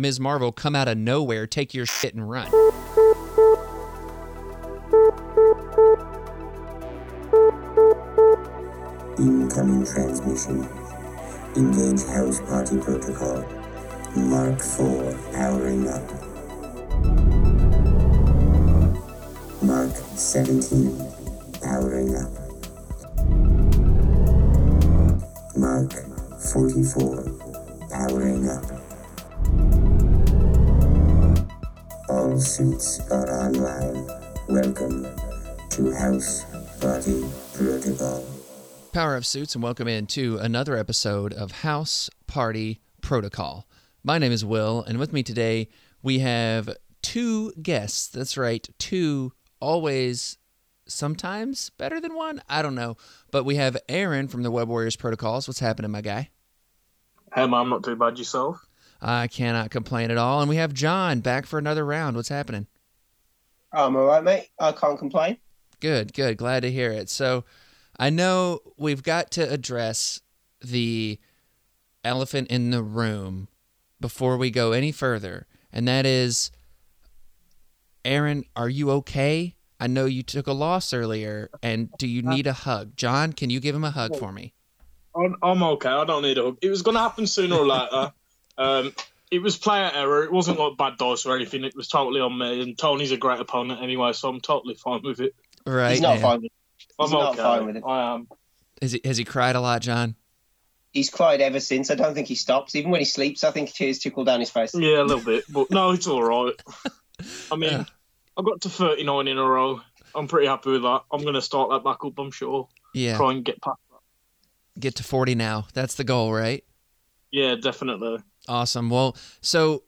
Ms. Marvel come out of nowhere, take your shit, and run. Incoming transmission. Engage house party protocol. Mark 4 powering up. Mark 17 powering up. Mark 44 powering up. All suits are online. Welcome to House Party Protocol. Power of Suits, and welcome in to another episode of House Party Protocol. My name is Will, and with me today we have two guests. That's right, two, always, sometimes better than one. I don't know. But we have Aaron from the Web Warriors Protocols. What's happening, my guy? Hey, mom, not too bad yourself. I cannot complain at all. And we have John back for another round. What's happening? I'm all right, mate. I can't complain. Good, good. Glad to hear it. So, I know we've got to address the elephant in the room before we go any further, and that is Aaron, are you okay? I know you took a loss earlier, and do you need a hug? John, can you give him a hug for me? I'm, I'm okay. I don't need a hug. It was going to happen sooner or later. Um, it was player error. It wasn't like bad dice or anything. It was totally on me. And Tony's a great opponent anyway, so I'm totally fine with it. Right. He's not now. fine with it. I'm He's not fine with it. I am. Is he, has he cried a lot, John? He's cried ever since. I don't think he stops. Even when he sleeps, I think tears trickle down his face. Yeah, a little bit, but no, it's all right. I mean, Yeah. I got to 39 in a row. I'm pretty happy with that. I'm going to start that back up. I'm sure. Yeah. Try and get past that. Get to 40 now. That's the goal, right? Yeah, definitely. Awesome. Well, so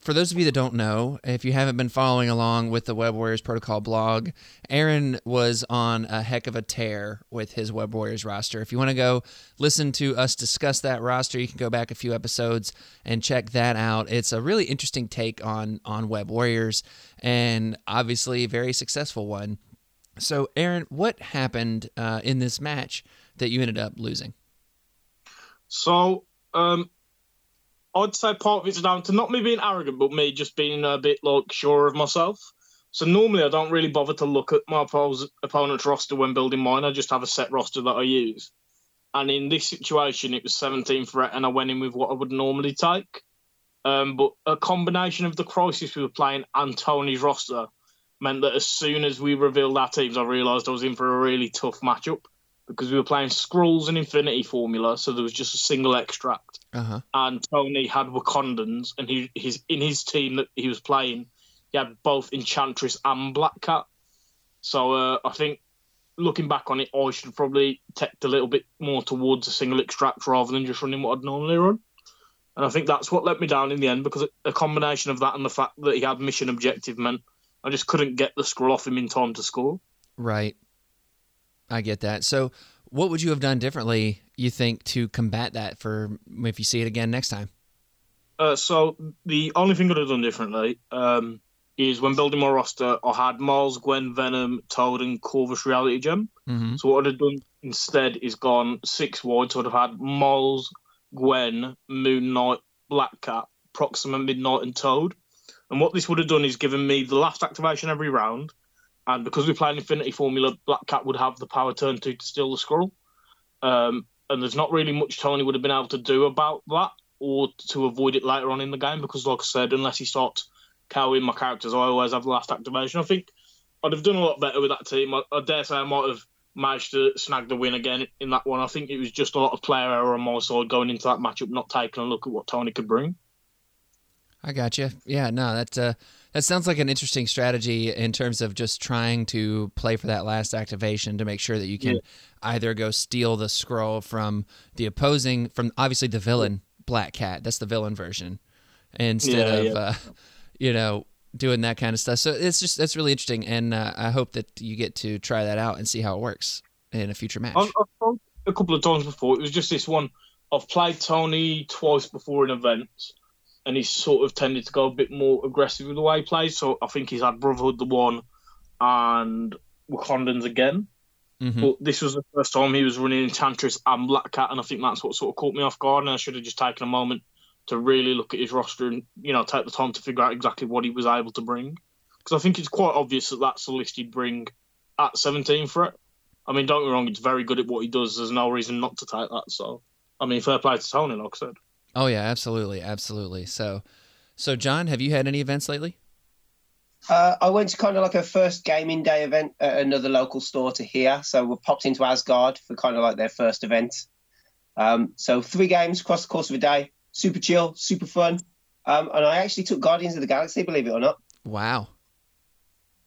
for those of you that don't know, if you haven't been following along with the Web Warriors Protocol blog, Aaron was on a heck of a tear with his Web Warriors roster. If you want to go listen to us discuss that roster, you can go back a few episodes and check that out. It's a really interesting take on on Web Warriors and obviously a very successful one. So, Aaron, what happened uh, in this match that you ended up losing? So, um, I'd say part of it's down to not me being arrogant, but me just being a bit like sure of myself. So normally I don't really bother to look at my opponent's roster when building mine. I just have a set roster that I use. And in this situation, it was 17 threat, and I went in with what I would normally take. Um, but a combination of the crisis we were playing and Tony's roster meant that as soon as we revealed our teams, I realised I was in for a really tough matchup because we were playing Scrolls and Infinity Formula, so there was just a single extract. Uh huh. And Tony had Wakandans, and he his in his team that he was playing, he had both Enchantress and Black Cat. So uh, I think looking back on it, I should probably take a little bit more towards a single extract rather than just running what I'd normally run. And I think that's what let me down in the end because a combination of that and the fact that he had mission objective meant I just couldn't get the scroll off him in time to score. Right. I get that. So, what would you have done differently, you think, to combat that for if you see it again next time? Uh, so the only thing I'd have done differently um, is when building my roster, I had Miles, Gwen, Venom, Toad, and Corvus Reality Gem. Mm-hmm. So what I'd have done instead is gone six wide. So I'd have had Miles, Gwen, Moon Knight, Black Cat, Proxima, Midnight, and Toad. And what this would have done is given me the last activation every round. And because we play an Infinity Formula, Black Cat would have the power turn two to steal the scroll. Um, and there's not really much Tony would have been able to do about that or to avoid it later on in the game because, like I said, unless he starts cowing my characters, I always have the last activation. I think I'd have done a lot better with that team. I, I dare say I might have managed to snag the win again in that one. I think it was just a lot of player error on my side going into that matchup, not taking a look at what Tony could bring. I got you. Yeah, no, that uh, that sounds like an interesting strategy in terms of just trying to play for that last activation to make sure that you can Yeah. either go steal the scroll from the opposing, from obviously the villain Black Cat. That's the villain version, instead Yeah, of. Uh, you know doing that kind of stuff. So it's just that's really interesting, and uh, I hope that you get to try that out and see how it works in a future match. I've, I've a couple of times before. It was just this one. I've played Tony twice before in events, and he's sort of tended to go a bit more aggressive with the way he plays. So I think he's had Brotherhood the one and Wakandans again. Mhm. But this was the first time he was running Enchantress and Black Cat, and I think that's what sort of caught me off guard. And I should have just taken a moment to really look at his roster and you know take the time to figure out exactly what he was able to bring. Because I think it's quite obvious that that's the list he'd bring at 17 for it. I mean, don't get me wrong, he's very good at what he does. There's no reason not to take that. So, I mean, fair play to Tony, like I said. Oh yeah, absolutely, absolutely. So, so John, have you had any events lately? Uh, I went to kind of like a first gaming day event at another local store to here. So we popped into Asgard for kind of like their first event. Um, so three games across the course of a day, super chill, super fun. Um, and I actually took Guardians of the Galaxy, believe it or not. Wow.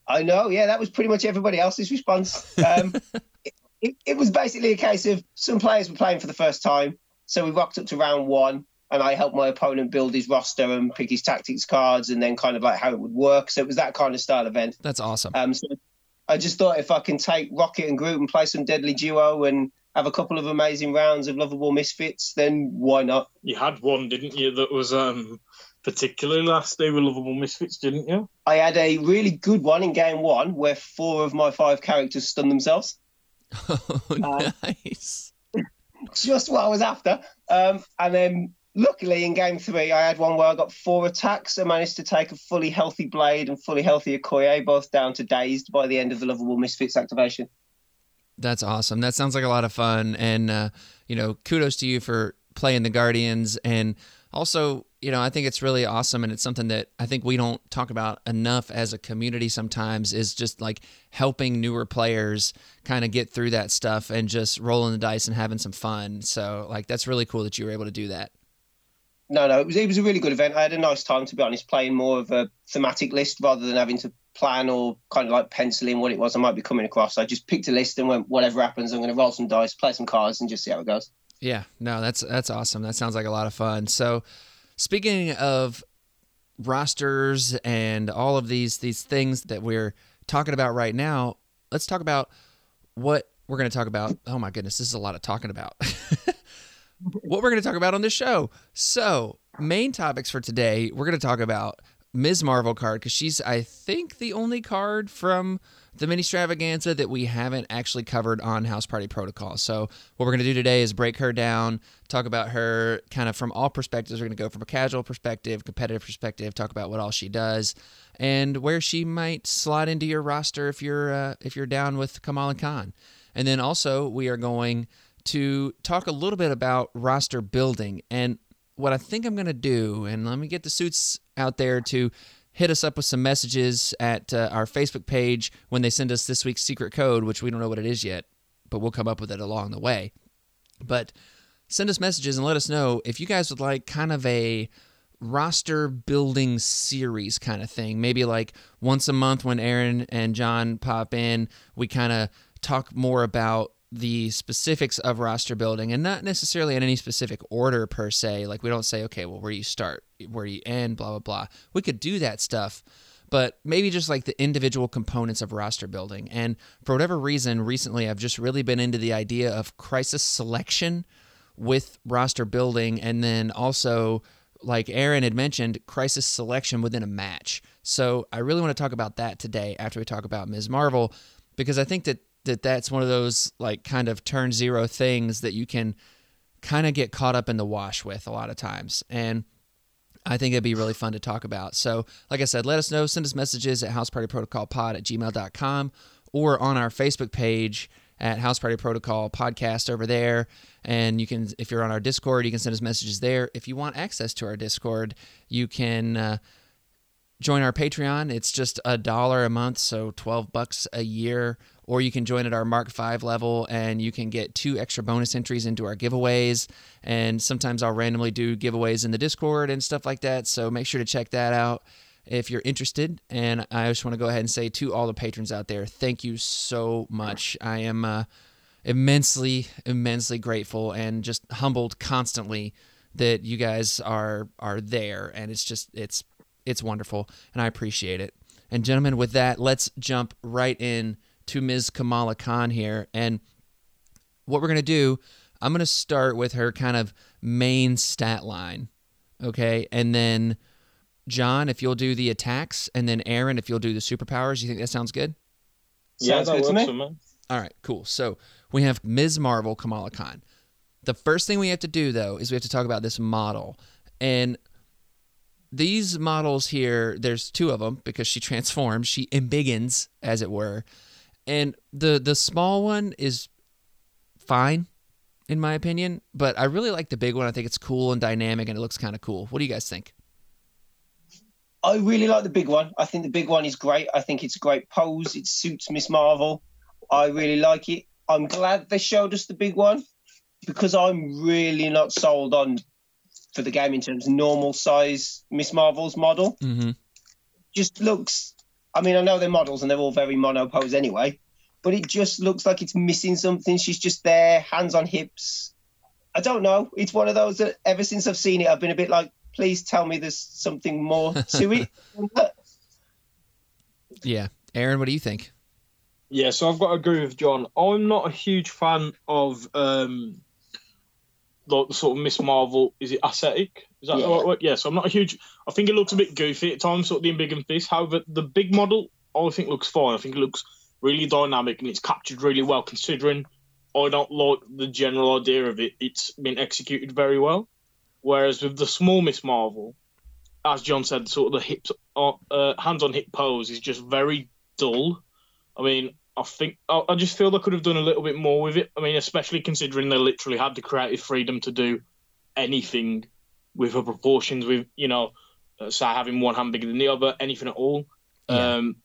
I know, yeah, that was pretty much everybody else's response. Um, it, it, it was basically a case of some players were playing for the first time. So we rocked up to round one and I helped my opponent build his roster and pick his tactics cards and then kind of like how it would work. So it was that kind of style event. That's awesome. Um, so I just thought if I can take Rocket and Groot and play some Deadly Duo and have a couple of amazing rounds of lovable misfits, then why not? You had one, didn't you, that was um, particularly last day with lovable misfits, didn't you? I had a really good one in game one where four of my five characters stunned themselves. Oh, nice. Just what I was after. Um, and then luckily in game three, I had one where I got four attacks. and managed to take a fully healthy Blade and fully healthy Okoye, both down to dazed by the end of the lovable misfits activation. That's awesome. That sounds like a lot of fun. And, uh, you know, kudos to you for playing the Guardians. And also, you know, I think it's really awesome. And it's something that I think we don't talk about enough as a community sometimes is just like helping newer players kind of get through that stuff and just rolling the dice and having some fun. So, like, that's really cool that you were able to do that. No, no, it was it was a really good event. I had a nice time to be honest, playing more of a thematic list rather than having to plan or kind of like pencil in what it was I might be coming across. I just picked a list and went, whatever happens, I'm going to roll some dice, play some cards, and just see how it goes. Yeah, no, that's that's awesome. That sounds like a lot of fun. So, speaking of rosters and all of these these things that we're talking about right now, let's talk about what we're going to talk about. Oh my goodness, this is a lot of talking about. what we're going to talk about on this show. So, main topics for today, we're going to talk about Ms. Marvel card because she's, I think, the only card from the mini extravaganza that we haven't actually covered on House Party Protocol. So, what we're going to do today is break her down, talk about her kind of from all perspectives. We're going to go from a casual perspective, competitive perspective, talk about what all she does, and where she might slide into your roster if you're uh, if you're down with Kamala Khan. And then also, we are going to talk a little bit about roster building and what I think I'm going to do. And let me get the suits out there to hit us up with some messages at uh, our Facebook page when they send us this week's secret code, which we don't know what it is yet, but we'll come up with it along the way. But send us messages and let us know if you guys would like kind of a roster building series kind of thing. Maybe like once a month when Aaron and John pop in, we kind of talk more about the specifics of roster building and not necessarily in any specific order per se. Like we don't say, okay, well, where do you start, where do you end, blah, blah, blah. We could do that stuff, but maybe just like the individual components of roster building. And for whatever reason, recently I've just really been into the idea of crisis selection with roster building and then also like Aaron had mentioned, crisis selection within a match. So I really want to talk about that today after we talk about Ms. Marvel because I think that that that's one of those like kind of turn zero things that you can kind of get caught up in the wash with a lot of times. And I think it'd be really fun to talk about. So, like I said, let us know. Send us messages at housepartyprotocolpod at gmail.com or on our Facebook page at House Party Protocol Podcast over there. And you can, if you're on our Discord, you can send us messages there. If you want access to our Discord, you can. Uh, join our Patreon. It's just a dollar a month, so 12 bucks a year. Or you can join at our Mark V level and you can get two extra bonus entries into our giveaways. And sometimes I'll randomly do giveaways in the Discord and stuff like that. So make sure to check that out if you're interested. And I just want to go ahead and say to all the patrons out there, thank you so much. I am uh, immensely, immensely grateful and just humbled constantly that you guys are are there. And it's just it's it's wonderful, and I appreciate it. And gentlemen, with that, let's jump right in to Ms. Kamala Khan here. And what we're gonna do, I'm gonna start with her kind of main stat line, okay, and then John, if you'll do the attacks, and then Aaron, if you'll do the superpowers. You think that sounds good? Yeah, Sounds that good to works me. for me. All right, cool. So we have Ms. Marvel, Kamala Khan. The first thing we have to do, though, is we have to talk about this model. And these models here, there's two of them because she transforms, she embiggens, as it were. And the the small one is fine, in my opinion, but I really like the big one. I think it's cool and dynamic, and it looks kind of cool. What do you guys think? I really like the big one. I think the big one is great. I think it's a great pose. It suits Miss Marvel. I really like it. I'm glad they showed us the big one because I'm really not sold on for the game in terms of normal size Miss Marvel's model. Mm-hmm. Just looks. I mean, I know they're models and they're all very mono pose anyway, but it just looks like it's missing something. She's just there, hands on hips. I don't know. It's one of those that ever since I've seen it, I've been a bit like, please tell me there's something more to it. Yeah, Aaron, what do you think? Yeah, so I've got to agree with John. I'm not a huge fan of um, like the sort of Miss Marvel. Is it aesthetic? Is that Yeah. the right word? Yeah, so I'm not a huge. I think it looks a bit goofy at times, sort of the big and fist. However, the big model I think looks fine. I think it looks really dynamic and it's captured really well considering I don't like the general idea of it. It's been executed very well. Whereas with the small Miss Marvel, as John said, sort of the hips, uh, uh, hands on hip pose is just very dull. I mean, I think I, I just feel they could have done a little bit more with it. I mean, especially considering they literally had the creative freedom to do anything with her proportions, with you know, uh, say having one hand bigger than the other, anything at all. Yeah. Um,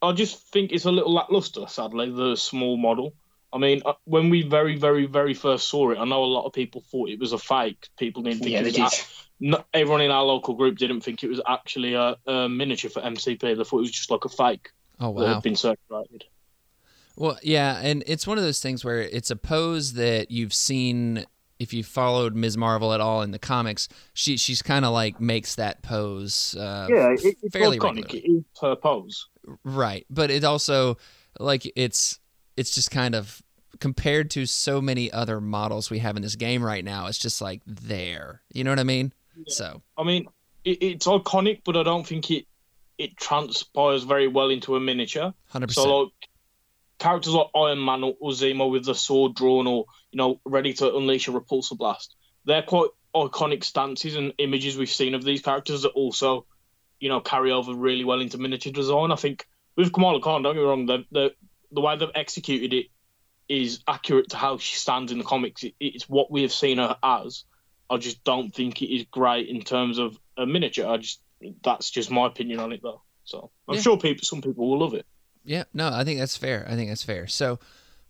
I just think it's a little lackluster, sadly, the small model. I mean, uh, when we very, very, very first saw it, I know a lot of people thought it was a fake. People didn't think yeah, it was. did. everyone in our local group didn't think it was actually a, a miniature for MCP. They thought it was just like a fake Oh that had been circulated. Well, yeah, and it's one of those things where it's a pose that you've seen if you followed Ms. Marvel at all in the comics. She she's kind of like makes that pose. Uh, Yeah, it, it's fairly iconic. It is her pose. Right, but it also like it's it's just kind of compared to so many other models we have in this game right now. It's just like there. You know what I mean? So I mean, it, it's iconic, but I don't think it it transpires very well into a miniature. hundred percent. So like characters like Iron Man or, Zemo with the sword drawn or you know ready to unleash a repulsor blast, they're quite iconic stances and images we've seen of these characters that also you know carry over really well into miniature design. I think with Kamala Khan, don't get me wrong, the the, the way they've executed it is accurate to how she stands in the comics. It, it's what we have seen her as. I just don't think it is great in terms of a miniature. I just that's just my opinion on it though. So I'm Yeah. sure people, some people will love it. Yeah, no, I think that's fair. I think that's fair. So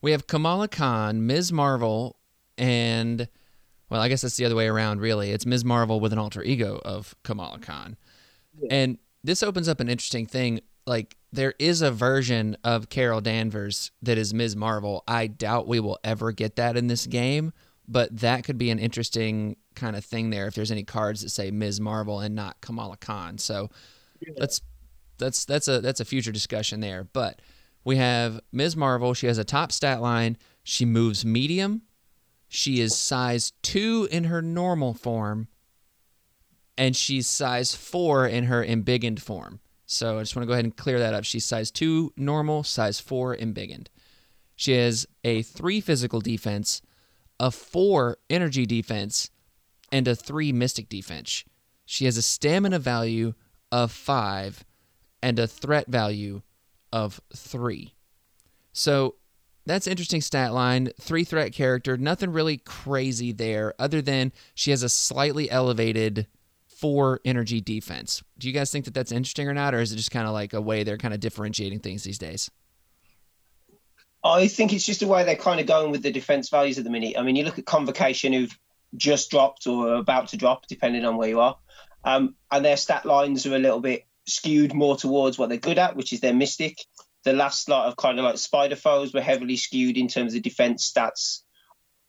we have Kamala Khan, Ms. Marvel, and well, I guess that's the other way around, really. It's Ms. Marvel with an alter ego of Kamala Khan. And this opens up an interesting thing. Like, there is a version of Carol Danvers that is Ms. Marvel. I doubt we will ever get that in this game, but that could be an interesting kind of thing there if there's any cards that say Ms. Marvel and not Kamala Khan. So let's that's that's a that's a future discussion there. But we have Ms. Marvel. She has a top stat line. She moves medium. She is size two in her normal form, and she's size four in her embiggened form. So I just want to go ahead and clear that up. She's size two normal, size four embiggened. She has a three physical defense, a four energy defense, and a three mystic defense. She has a stamina value of five and a threat value of three. So that's interesting stat line. Three threat character, nothing really crazy there, other than she has a slightly elevated four energy defense. Do you guys think that that's interesting or not, or is it just kind of like a way they're kind of differentiating things these days? I think it's just the way they're kind of going with the defense values at the minute. I mean, you look at Convocation, who've just dropped or about to drop, depending on where you are, um, and their stat lines are a little bit skewed more towards what they're good at, which is their Mystic. The last lot of kind of like Spider Foes were heavily skewed in terms of defense stats.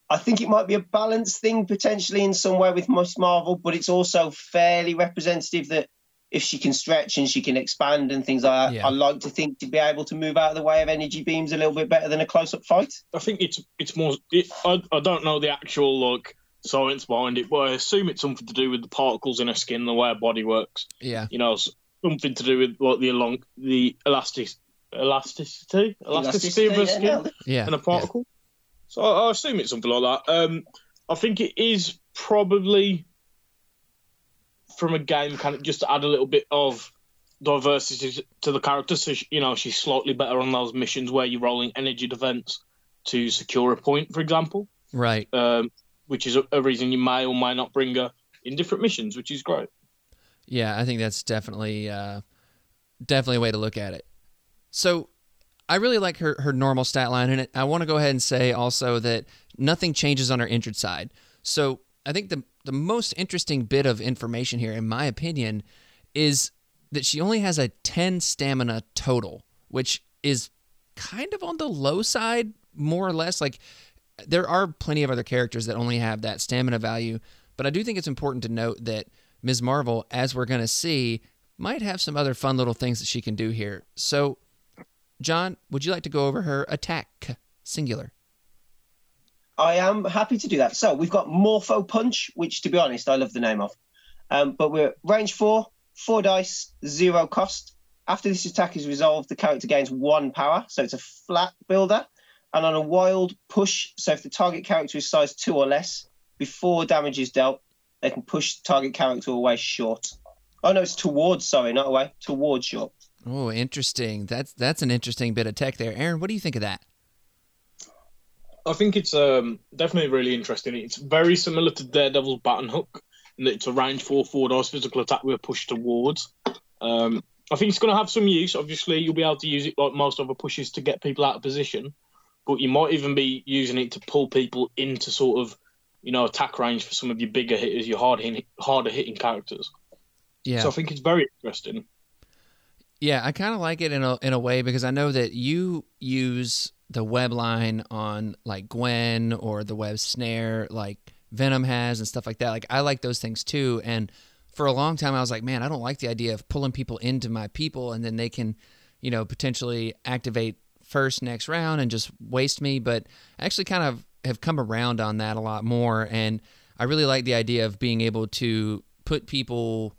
I think it might be a balanced thing potentially in some way with most Marvel, but it's also fairly representative that if she can stretch and she can expand and things like that, Yeah. I like to think to be able to move out of the way of energy beams a little bit better than a close-up fight. I think it's it's more. It, I I don't know the actual like science behind it, but I assume it's something to do with the particles in her skin, the way her body works. Yeah. You know, s- something to do with like the along the elastic elasticity elasticity of her skin. Yeah. and a particle. So I, I assume it's something like that. Um, I think it is probably from a game kind of just to add a little bit of diversity to the character. So she, you know she's slightly better on those missions where you're rolling energy defense to secure a point, for example. Right. Um, which is a, a reason you may or may not bring her in different missions, which is great. Yeah, I think that's definitely uh, definitely a way to look at it. So I really like her her normal stat line, and I want to go ahead and say also that nothing changes on her injured side. So I think the the most interesting bit of information here, in my opinion, is that she only has a 10 stamina total, which is kind of on the low side, more or less. Like there are plenty of other characters that only have that stamina value, but I do think it's important to note that Ms. Marvel, as we're going to see, might have some other fun little things that she can do here. So, John, would you like to go over her attack singular? I am happy to do that. So we've got Morpho Punch, which to be honest, I love the name of. Um, but we're range four, four dice, zero cost. After this attack is resolved, the character gains one power, so it's a flat builder. And on a wild push, so if the target character is size two or less, before damage is dealt, they can push target character away short. Oh no, it's towards. Sorry, not away. Towards short. Oh, interesting. That's that's an interesting bit of tech there, Aaron. What do you think of that? I think it's um, definitely really interesting. It's very similar to Daredevil's Baton Hook, in that it's a range four forward dice physical attack with a push towards. Um, I think it's going to have some use. Obviously, you'll be able to use it like most other pushes to get people out of position, but you might even be using it to pull people into sort of, you know, attack range for some of your bigger hitters, your hard hitting, harder hitting characters. Yeah. So I think it's very interesting. Yeah, I kind of like it in a in a way because I know that you use the web line on like Gwen or the web snare like Venom has and stuff like that. Like I like those things too. And for a long time, I was like, man, I don't like the idea of pulling people into my people and then they can, you know, potentially activate first next round and just waste me. But I actually kind of have come around on that a lot more. And I really like the idea of being able to put people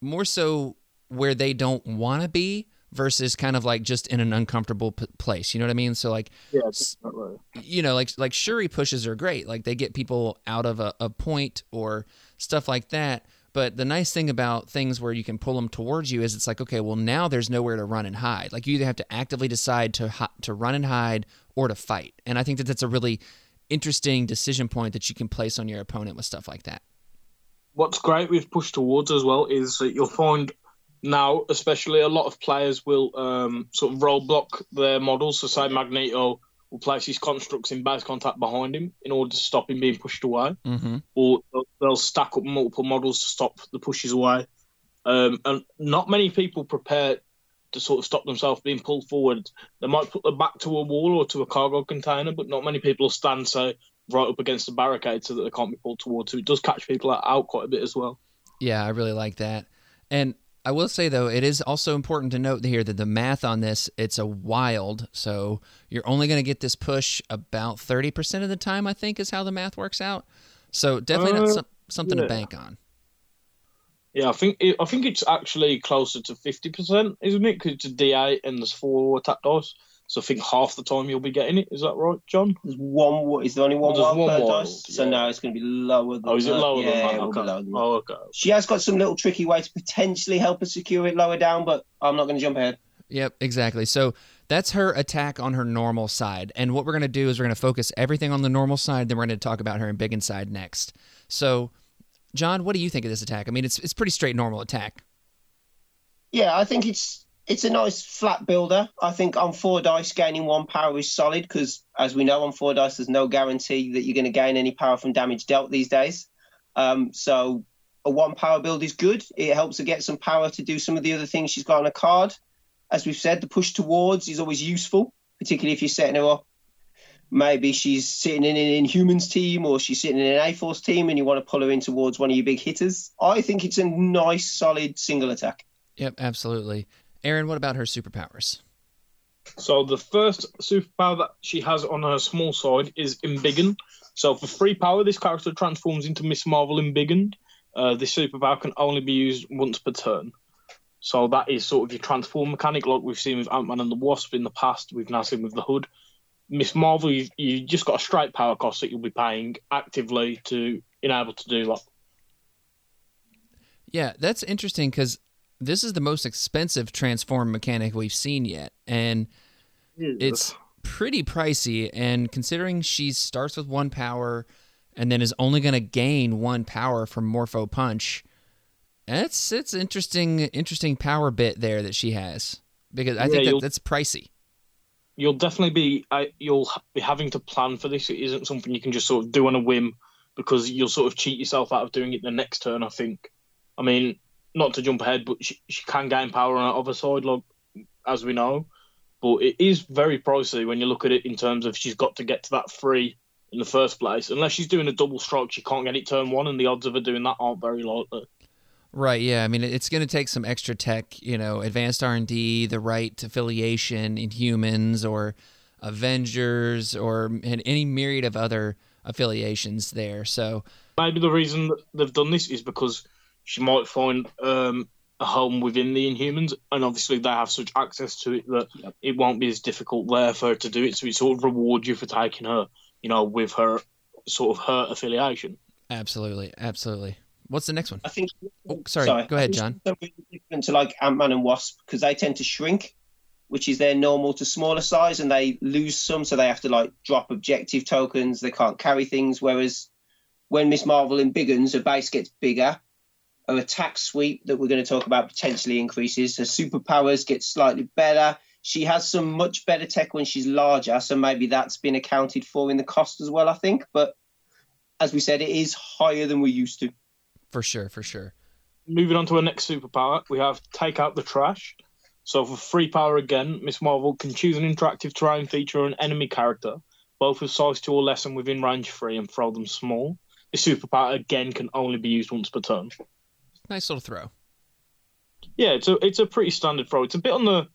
more so where they don't want to be versus kind of like just in an uncomfortable p- place. You know what I mean? So like, Yeah, definitely. you know, like like Shuri pushes are great. Like they get people out of a, a point or stuff like that. But the nice thing about things where you can pull them towards you is it's like, okay, well now there's nowhere to run and hide. Like you either have to actively decide to to run and hide or to fight. And I think that that's a really interesting decision point that you can place on your opponent with stuff like that. What's great with push towards as well is that you'll find now, especially a lot of players will um, sort of roadblock their models. So, say Magneto will place his constructs in base contact behind him in order to stop him being pushed away, Mm-hmm. or they'll- they'll stack up multiple models to stop the pushes away. Um, and not many people prepare to sort of stop themselves being pulled forward. They might put their back to a wall or to a cargo container, but not many people stand so right up against the barricade so that they can't be pulled towards. So it does catch people out, quite a bit as well. Yeah, I really like that. And I will say though, it is also important to note here that the math on this, it's a wild. So you're only going to get this push about 30% of the time, I think is how the math works out. So definitely not Uh, some, something to bank on. Yeah, I think it, I think it's actually closer to fifty percent, isn't it? Because it's a D eight and there's four attack dice, so I think half the time you'll be getting it. Is that right, John? There's one. Is there only one Oh, there's one per wild, dice? So now it's going to be lower than. Oh, is it that. lower yeah, than that? it Okay. lower than oh, that. Oh, okay. She has got some little tricky way to potentially help us secure it lower down, but I'm not going to jump ahead. Yep, exactly. So that's her attack on her normal side. And what we're going to do is we're going to focus everything on the normal side, then we're going to talk about her embiggened side next. So, John, what do you think of this attack? I mean, it's it's pretty straight normal attack. Yeah, I think it's it's a nice flat builder. I think on four dice gaining one power is solid because, as we know, on four dice there's no guarantee that you're going to gain any power from damage dealt these days. Um, so a one power build is good. It helps her get some power to do some of the other things she's got on a card. As we've said, the push towards is always useful, particularly if you're setting her up. Maybe she's sitting in an Inhumans team or she's sitting in an A Force team and you want to pull her in towards one of your big hitters. I think it's a nice, solid single attack. Yep, absolutely. Aaron, what about her superpowers? So the first superpower that she has on her small side is Embiggen. So for free power, this character transforms into Miss Marvel Embiggened. Uh, this superpower can only be used once per turn. So that is sort of your transform mechanic, like we've seen with Ant Man and the Wasp in the past. We've now seen with the Hood. Miss Marvel, you you just got a straight power cost that you'll be paying actively to enable to do that. Yeah, that's interesting because this is the most expensive transform mechanic we've seen yet, and it's pretty pricey. And considering she starts with one power and then is only going to gain one power from Morpho Punch, it's it's interesting interesting power bit there that she has because I Yeah, think that, that's pricey. You'll definitely be uh, you'll be having to plan for this. It isn't something you can just sort of do on a whim because you'll sort of cheat yourself out of doing it the next turn. I think. I mean, not to jump ahead, but she, she can gain power on her other side, like as we know. But it is very pricey when you look at it in terms of she's got to get to that three in the first place. Unless she's doing a double stroke, she can't get it turn one, and the odds of her doing that aren't very likely. Right. Yeah. I mean, it's going to take some extra tech, you know, advanced R and D, the right affiliation Inhumans or Avengers or and any myriad of other affiliations there. So Maybe the reason that they've done this is because she might find um, a home within the Inhumans, and obviously they have such access to it that it won't be as difficult there for her to do it. So it sort of rewards you for taking her, you know, with her sort of her affiliation. absolutely, absolutely. What's the next one? I think. Oh, sorry. Go ahead, John. really different to like Ant Man and Wasp because they tend to shrink, which is their normal to smaller size, and they lose some, so they have to like drop objective tokens. They can't carry things. Whereas when Miss Marvel embiggens, her base gets bigger. Her attack sweep that we're going to talk about potentially increases. Her superpowers get slightly better. She has some much better tech when she's larger, so maybe that's been accounted for in the cost as well. I think, but as we said, it is higher than we're used to. For sure, for sure. Moving on to our next superpower, we have take out the trash. So for free power again, Miss Marvel can choose an interactive terrain feature or an enemy character, both with size two or less and within range three, and throw them small. This superpower again can only be used once per turn. Nice little throw. Yeah, it's a it's a pretty standard throw. It's a bit on the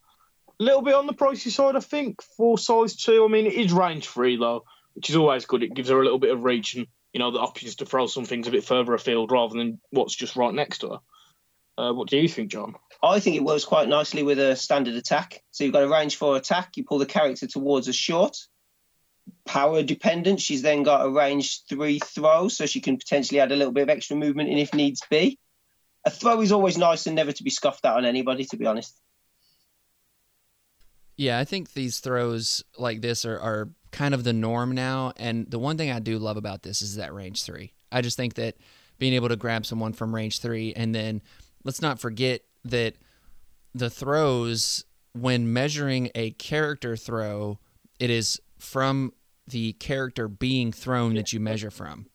little bit on the pricey side, I think, for size two. I mean, it is range free though, which is always good. It gives her a little bit of reach and you know the options to throw some things a bit further afield rather than what's just right next to her. Uh, what do you think, John? I think it works quite nicely with a standard attack. So you've got a range four attack, you pull the character towards a short. Power dependent, she's then got a range three throw, so she can potentially add a little bit of extra movement in if needs be. A throw is always nice and never to be scoffed at on anybody, to be honest. Yeah, I think these throws like this are, are kind of the norm now. And the one thing I do love about this is that range three. I just think that being able to grab someone from range three, and then let's not forget that the throws, when measuring a character throw, it is from the character being thrown that you measure from.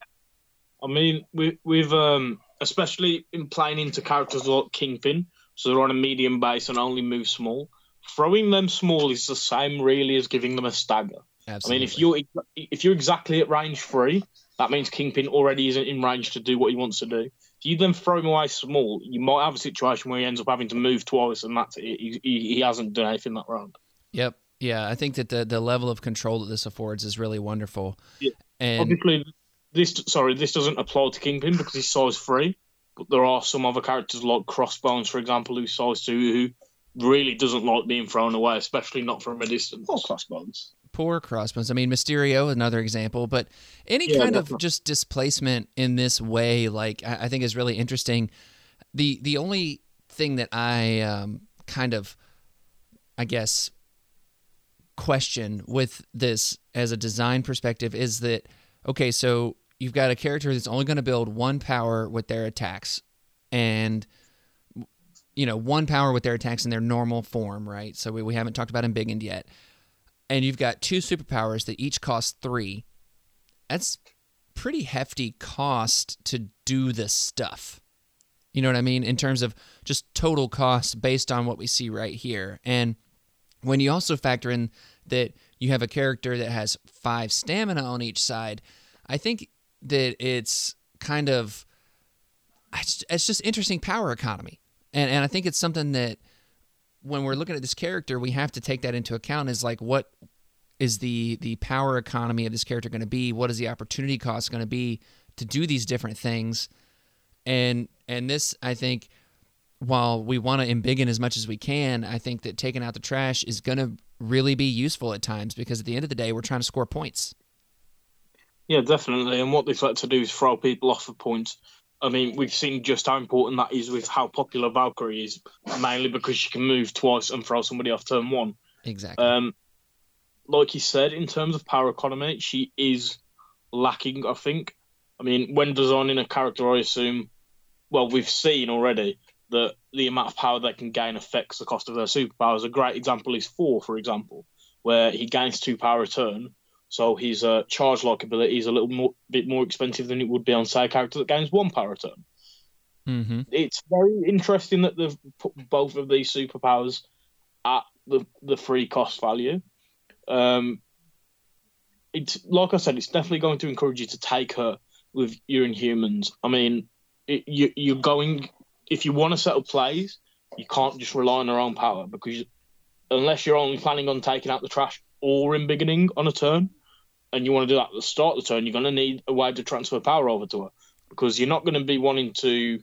I mean, we, we've um, especially in playing into characters like Kingpin, so they're on a medium base and only move small. Throwing them small is the same really as giving them a stagger. Absolutely. I mean, if you're if you're exactly at range three, that means Kingpin already isn't in range to do what he wants to do. If you then throw him away small, you might have a situation where he ends up having to move twice, and that's it. He, he, he hasn't done anything that round. Yep. Yeah, I think that the the level of control that this affords is really wonderful. Yeah. And Obviously, this sorry, this doesn't apply to Kingpin because he's size three. But there are some other characters like Crossbones, for example, who's size two, who really doesn't like being thrown away, especially not from a distance. Or crossbones. poor crossbones. I mean, Mysterio, another example, but any Yeah, kind of just displacement in this way, like I, I think, is really interesting. the The only thing that I um, kind of, I guess, question with this as a design perspective is that okay, so you've got a character that's only going to build one power with their attacks, and you know one power with their attacks in their normal form, right? So we, we haven't talked about embiggened yet and you've got two superpowers that each cost three. That's pretty hefty cost to do this stuff. You know what I mean? In terms of just total cost based on what we see right here. And when you also factor in that you have a character that has five stamina on each side, I think that it's kind of it's, it's just interesting power economy. And and I think it's something that when we're looking at this character, we have to take that into account. Is like what is the the power economy of this character going to be? What is the opportunity cost going to be to do these different things? And and this, I think, while we want to embiggen as much as we can, I think that taking out the trash is going to really be useful at times because at the end of the day, we're trying to score points. Yeah, definitely. And what this like to do is throw people off of points. I mean, we've seen just how important that is with how popular Valkyrie is, mainly because she can move twice and throw somebody off turn one. Exactly. Um, like you said, in terms of power economy, she is lacking. I think. I mean, when designing a character, I assume, well, we've seen already that the amount of power they can gain affects the cost of their superpowers. A great example is Thor, for example, where he gains two power a turn, so his uh, charge-like ability is a little more, bit more expensive than it would be on, say, a character that gains one power a turn. mm-hmm. It's very interesting that they've put both of these superpowers at the the free cost value. Um, it's like I said, it's definitely going to encourage you to take her with your Inhumans. I mean, it, you, you're going if you want to set up plays, you can't just rely on her own power because unless you're only planning on taking out the trash or embiggening on a turn, and you want to do that at the start of the turn, you're going to need a way to transfer power over to her because you're not going to be wanting to.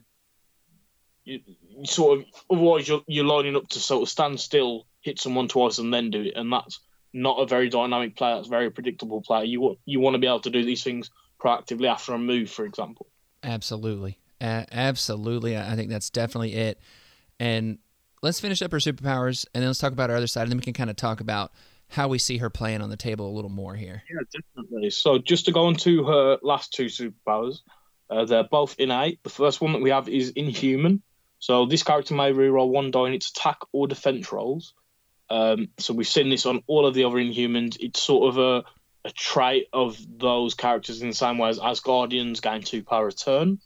You, you sort of otherwise you're, you're lining up to sort of stand still, hit someone twice, and then do it, and that's not a very dynamic player. That's a very predictable player. You want you want to be able to do these things proactively after a move, for example. Absolutely. Absolutely. I think that's definitely it. And let's finish up her superpowers and then let's talk about our other side. And then we can kind of talk about how we see her playing on the table a little more here. Yeah, definitely. So just to go on to her last two superpowers, uh, they're both innate. The first one that we have is Inhuman. So this character may reroll one die in its attack or defense rolls. Um, so we've seen this on all of the other Inhumans. It's sort of a, a trait of those characters in the same way as Asgardians gain two power a turn.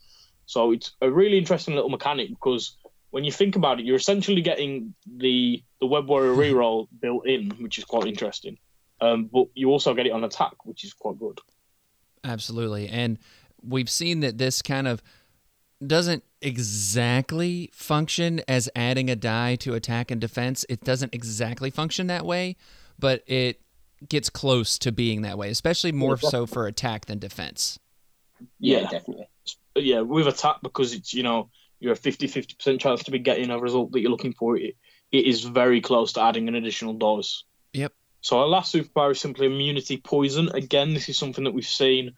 So it's a really interesting little mechanic because when you think about it, you're essentially getting the the Web Warrior reroll built in, which is quite interesting. Um, but you also get it on attack, which is quite good. Absolutely. And we've seen that this kind of doesn't exactly function as adding a die to attack and defense. It doesn't exactly function that way, but it gets close to being that way, especially more so for attack than defense. Yeah, Yeah. definitely. yeah, with attack because it's you know you're a 50-50% chance to be getting a result that you're looking for. It, it is very close to adding an additional dose. Yep. So our last superpower is simply immunity poison. Again, this is something that we've seen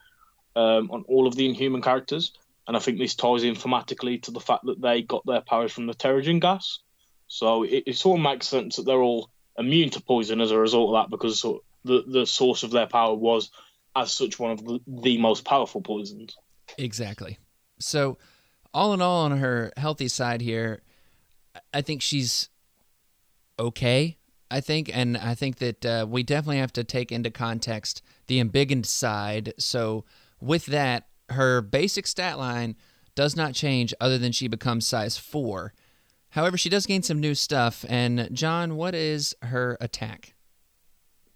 um, on all of the Inhuman characters, and I think this ties in thematically to the fact that they got their powers from the Terrigen gas. So it, it sort of makes sense that they're all immune to poison as a result of that because sort the the source of their power was as such one of the, the most powerful poisons. Exactly. So, all in all, on her healthy side here, I think she's okay. I think, and I think that uh, we definitely have to take into context the embiggened side. So, with that, her basic stat line does not change other than she becomes size four. However, she does gain some new stuff. And, John, what is her attack?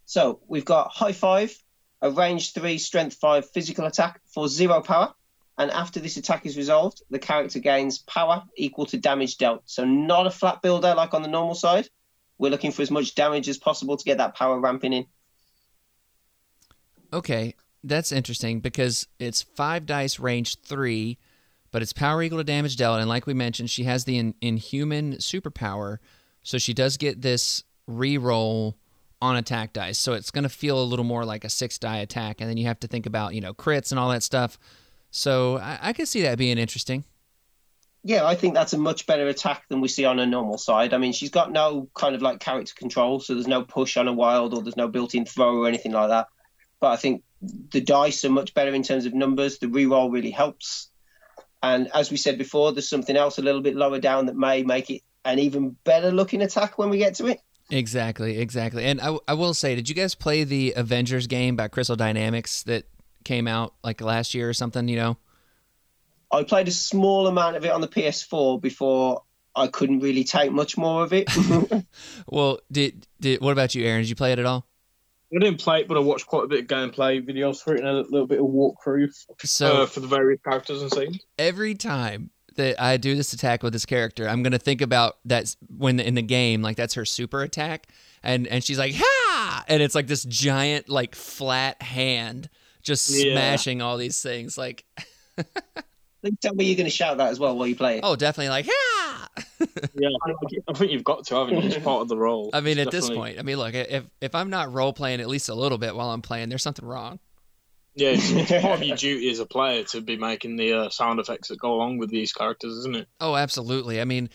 So we've got high five, a range three, strength five physical attack for zero power. And after this attack is resolved, the character gains power equal to damage dealt. So not a flat builder like on the normal side. We're looking for as much damage as possible to get that power ramping in. Okay, that's interesting because it's five dice, range three, but it's power equal to damage dealt. And like we mentioned, she has the in, inhuman superpower, so she does get this reroll on attack dice. So it's going to feel a little more like a six die attack, and then you have to think about you know crits and all that stuff. So I, I could see that being interesting. Yeah, I think that's a much better attack than we see on a normal side. I mean, she's got no kind of like character control, so there's no push on a wild or there's no built-in throw or anything like that. But I think the dice are much better in terms of numbers. The reroll really helps. And as we said before, there's something else a little bit lower down that may make it an even better looking attack when we get to it. Exactly, exactly. And I, I will say, did you guys play the Avengers game by Crystal Dynamics that came out like last year or something? You know. I played a small amount of it on the PS4 before I couldn't really take much more of it. Well, did did what about you, Aaron? Did you play it at all? I didn't play it, but I watched quite a bit of gameplay videos for it and a little bit of walkthrough So uh, for the various characters and scenes. every time that I do this attack with this character, I'm gonna think about that when in the game, like that's her super attack, and and she's like ha, and it's like this giant like flat hand just Yeah. smashing all these things. Like Please tell me you're going to shout that as well while you play it. oh, definitely like ha. Yeah, I think, you've got to, haven't you? It's part of the role. I mean, It's at this point, I mean, look, if if I'm not role playing at least a little bit while I'm playing, there's something wrong. Yeah, it's, it's part of your duty as a player to be making the uh, sound effects that go along with these characters, isn't it? Oh, absolutely. I mean,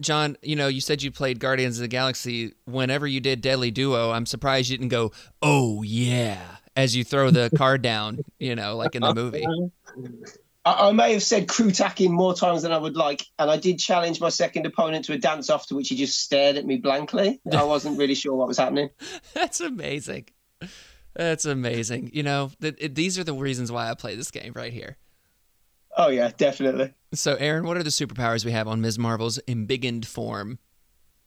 John, you know, you said you played Guardians of the Galaxy. Whenever you did Deadly Duo, I'm surprised you didn't go, "Oh yeah," as you throw the card down. You know, like in the movie. I, I may have said crew tacking more times than I would like, and I did challenge my second opponent to a dance off, to which he just stared at me blankly. I wasn't really sure what was happening. That's amazing. That's amazing. You know, th- it, these are the reasons why I play this game right here. Oh yeah, definitely. So, Aaron, what are the superpowers we have on Ms. Marvel's embiggened form?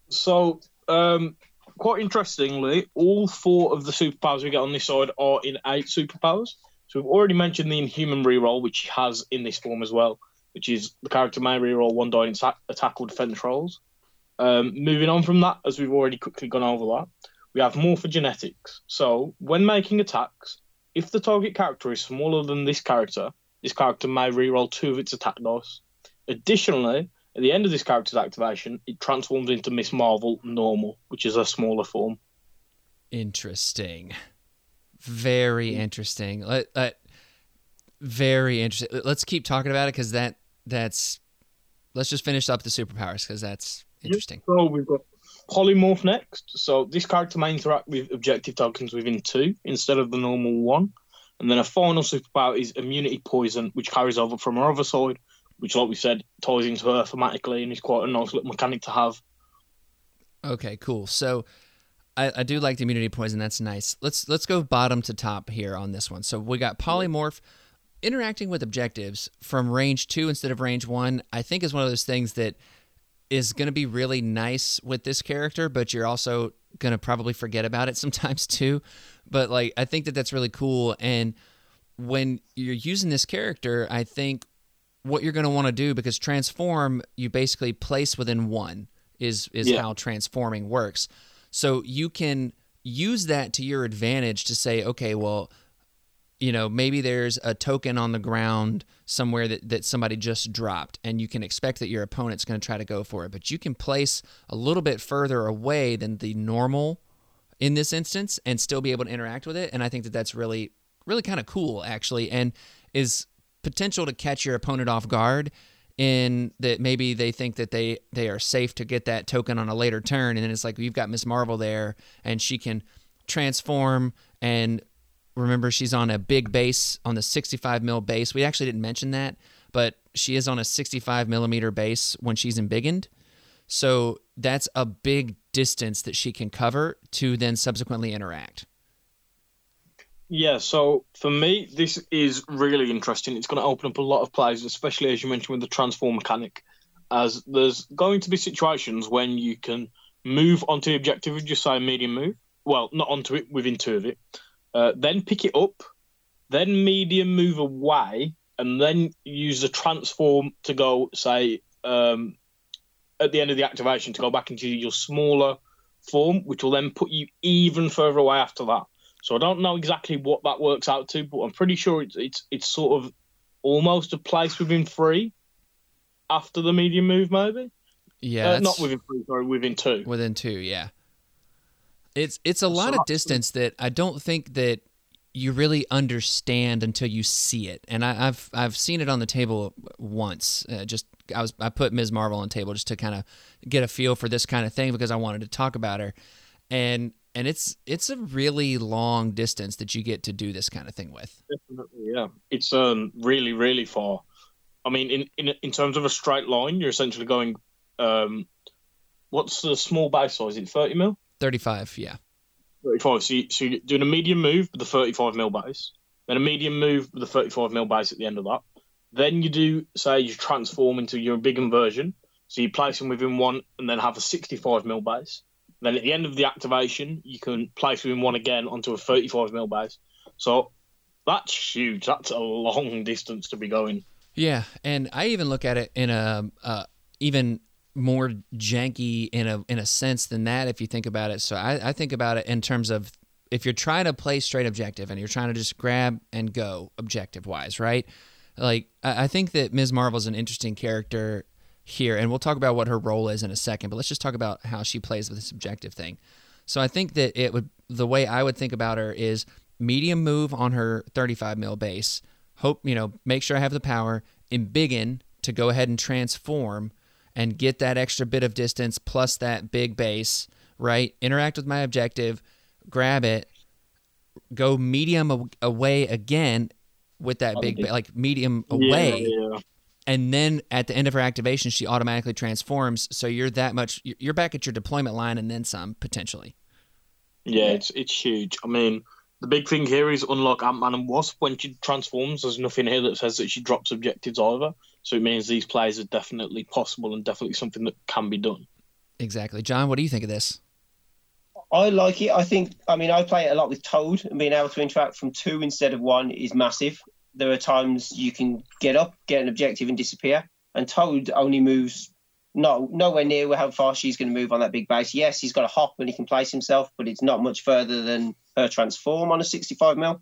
So, um, quite interestingly, all four of the superpowers we get on this side are innate superpowers. So we've already mentioned the Inhuman reroll, which he has in this form as well, which is the character may reroll one die in sa- attack or defense rolls. Um, moving on from that, as we've already quickly gone over that, we have morphogenetics. So when making attacks, if the target character is smaller than this character, this character may reroll two of its attack dice. Additionally, at the end of this character's activation, it transforms into Miss Marvel Normal, which is a smaller form. Interesting. Very interesting. Let, let, very interesting. Let's keep talking about it because that that's. Let's just finish up the superpowers because that's interesting. So we've got polymorph next. So this character may interact with objective tokens within two instead of the normal one. And then a final superpower is immunity poison, which carries over from her other side, which, like we said, ties into her thematically and is quite a nice little mechanic to have. Okay, cool. So I, I do like the immunity poison. That's nice. Let's let's go bottom to top here on this one. So we got polymorph interacting with objectives from range two instead of range one. I think is one of those things that is going to be really nice with this character, but you're also going to probably forget about it sometimes too. But like, I think that that's really cool. And when you're using this character, I think what you're going to want to do because transform you basically place within one is is Yeah. how transforming works. So you can use that to your advantage to say, okay, well, you know, maybe there's a token on the ground somewhere that, that somebody just dropped, and you can expect that your opponent's going to try to go for it. But you can place a little bit further away than the normal in this instance and still be able to interact with it. And I think that that's really, really kind of cool, actually, and is potential to catch your opponent off guard in that maybe they think that they they are safe to get that token on a later turn. And then it's like you've got Miss Marvel there and she can transform. And remember she's on a big base on the 65 mil base. We actually didn't mention that but she is on a 65 millimeter base when she's embiggened. So that's a big distance that she can cover to then subsequently interact Yeah, so for me, this is really interesting. It's going to open up a lot of plays, especially as you mentioned with the transform mechanic, as there's going to be situations when you can move onto the objective with just say medium move. Well, not onto it, within two of it. Uh, then pick it up, then medium move away, and then use the transform to go, say, um, at the end of the activation to go back into your smaller form, which will then put you even further away after that. So I don't know exactly what that works out to, but I'm pretty sure it's it's it's sort of almost a place within three after the medium move, maybe. yeah uh, not within three, sorry, within two. within two yeah. It's it's a lot of distance that i don't think that you really understand until you see it. And I, i've i've seen it on the table once. Uh, just i was i put ms. Marvel on the table just to kind of get a feel for this kind of thing because i wanted to talk about her. And and it's it's a really long distance that you get to do this kind of thing with Definitely, yeah. It's um really really far. I mean, in in in terms of a straight line, you're essentially going. Um, what's the small base size? Is it 30 mil? 35 yeah 35. So, you, so you're doing a medium move with the 35 mil base, then a medium move with the 35 mil base at the end of that. Then you do, say, you transform into your big inversion. So you place them within one and then have a 65 mil base. Then at the end of the activation, you can place within one again onto a 35 mil base. So that's huge. That's a long distance to be going. Yeah, and I even look at it in a uh, even more janky in a in a sense than that if you think about it. So I, I think about it in terms of if you're trying to play straight objective and you're trying to just grab and go objective wise, right? Like I, I think that Ms. Marvel's an interesting character here, and we'll talk about what her role is in a second. But let's just talk about how she plays with this objective thing. So I think that it would the way I would think about her is medium move on her 35 mil base. Hope you know, make sure I have the power. Embiggen to go ahead and transform and get that extra bit of distance plus that big base. Right, interact with my objective, grab it, go medium away again with that big like medium away Yeah, yeah. And then at the end of her activation she automatically transforms so you're that much you're you're back at your deployment line and then some potentially Yeah, it's it's huge. I mean, the big thing here is unlock Ant Man and Wasp, when she transforms, there's nothing here that says that she drops objectives either. So it means these plays are definitely possible and definitely something that can be done. exactly john what do you think of this I like it. I think, I mean, I play it a lot with Toad, and being able to interact from two instead of one is massive. There are times you can get up, get an objective, and disappear. And Toad only moves no nowhere near how far she's going to move on that big base. Yes, he's got a hop and he can place himself, but it's not much further than her transform on a 65 mil.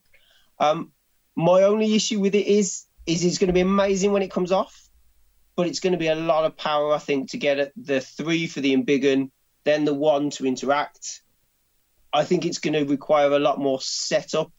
Um, my only issue with it is, is it's going to be amazing when it comes off, but it's going to be a lot of power, I think, to get. The three for the Embiggen, then the one to interact. I think it's going to require a lot more setup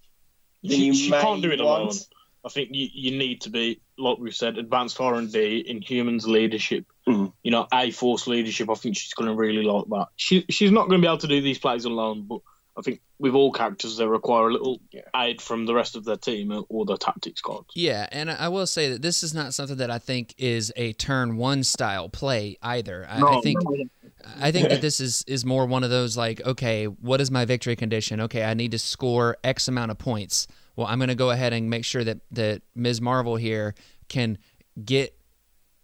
than She, you she may can't do it want. alone. I think you, you need to be, like we've said, advanced R and D Inhumans leadership. Mhm. You know, A force leadership. I think she's going to really like that. She she's not going to be able to do these plays alone, but I think with all characters they require a little aid from the rest of their team or their tactics cards. yeah and i I will say that this is not something that i think is a turn one style play either i, I think I think that this is is more one of those like, okay, what is my victory condition? Okay, I need to score X amount of points. Well, I'm going to go ahead and make sure that that Ms. Marvel here can get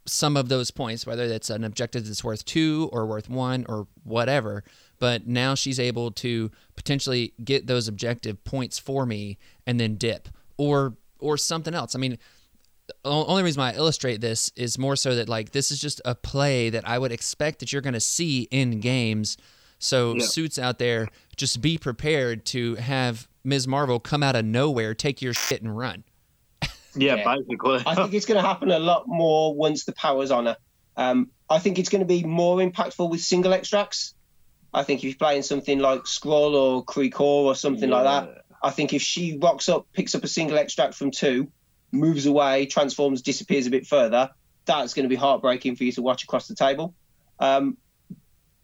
some of those points, whether that's an objective that's worth two or worth one or whatever. But now she's able to potentially get those objective points for me and then dip or or something else. I mean, the only reason why I illustrate this is more so that like this is just a play that I would expect that you're going to see in games. So Yeah. suits out there, just be prepared to have Ms. Marvel come out of nowhere, take your shit and run. Yeah, Yeah. basically. I think it's going to happen a lot more once the power's on her. Um, I think it's going to be more impactful with single extracts. I think if you're playing something like Scroll or Creek Core or something like that, I think if she rocks up, picks up a single extract from two, moves away, transforms, disappears a bit further, that's going to be heartbreaking for you to watch across the table. Um,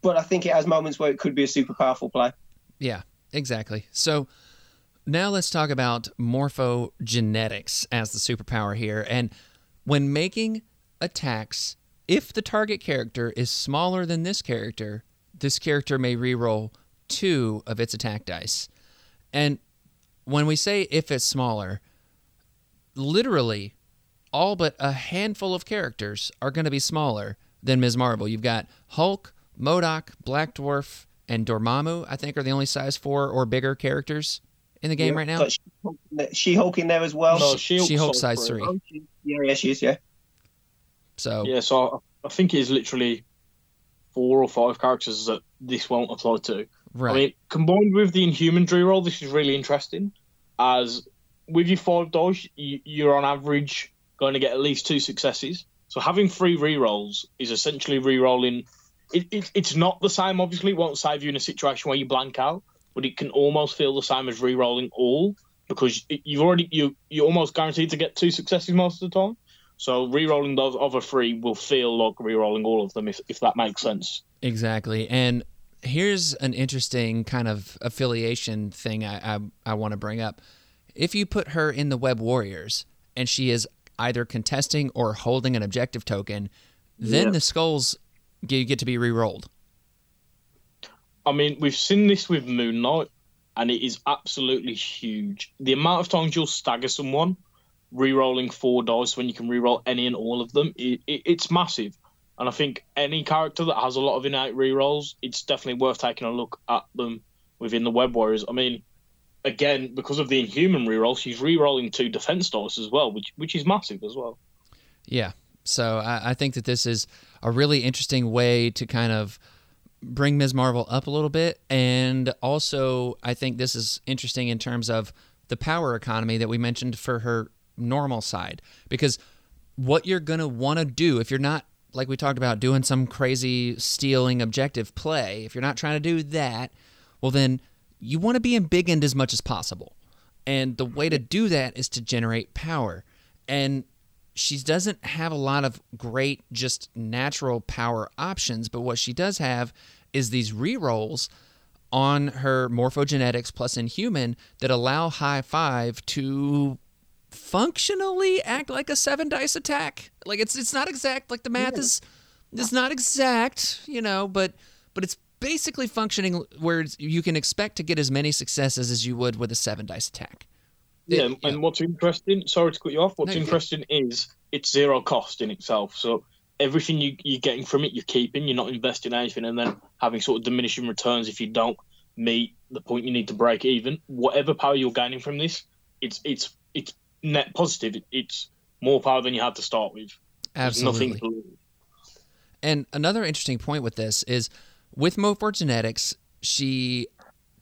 but I think it has moments where it could be a super powerful play. Yeah, exactly. So now let's talk about morphogenetics as the superpower here. And when making attacks, if the target character is smaller than this character, this character may reroll two of its attack dice. And when we say if it's smaller, literally all but a handful of characters are going to be smaller than Ms. Marvel. You've got Hulk, MODOK, Black Dwarf, and Dormammu, I think, are the only size four or bigger characters in the game right now. Got She Hulk in there as well. no, She-Hulk's She-Hulk size size three. three. Yeah, yeah, she is. Yeah. So, Yeah, so I I think it's literally four or five characters that this won't apply to. right. I mean, combined with the Inhuman reroll, this is really interesting. As with your five dice, you, you're on average going to get at least two successes. So having three rerolls is essentially rerolling. It, it, it's not the same, obviously. It won't save you in a situation where you blank out, but it can almost feel the same as rerolling all because you've already you you're almost guaranteed to get two successes most of the time. So rerolling those other three will feel like rerolling all of them, if, if that makes sense. Exactly. And here's an interesting kind of affiliation thing I, I, I want to bring up. If you put her in the Web Warriors and she is either contesting or holding an objective token, then Yeah. the skulls get, get to be re-rolled. I mean, we've seen this with Moon Knight, and it is absolutely huge. The amount of times you'll stagger someone, re-rolling four dice when you can re-roll any and all of them, it, it, it's massive. And I think any character that has a lot of innate re-rolls, it's definitely worth taking a look at them within the Web Warriors. I mean, again, because of the Inhuman re-roll, she's re-rolling two defense dice as well, which which is massive as well. Yeah. So I, I think that this is a really interesting way to kind of bring Ms. Marvel up a little bit. And also, I think this is interesting in terms of the power economy that we mentioned for her normal side. Because what you're going to want to do, if you're not, like we talked about, doing some crazy stealing objective play, if you're not trying to do that, well, then you want to be embiggened as much as possible. And the way to do that is to generate power. And she doesn't have a lot of great, just natural power options, but what she does have is these rerolls on her morphogenetics plus inhuman that allow high five to functionally act like a seven dice attack. Like it's it's not exact. Like the math yeah. is is not exact, you know, but but it's basically functioning where you can expect to get as many successes as you would with a seven dice attack. Yeah, it, and what's interesting, sorry to cut you off, what's no, interesting is it's zero cost in itself. So everything you, you're getting from it, you're keeping, you're not investing anything, and then having sort of diminishing returns if you don't meet the point you need to break even. Whatever power you're gaining from this, it's it's it's net positive. It's more power than you had to start with. Absolutely. And another interesting point with this is with morphogenetics, she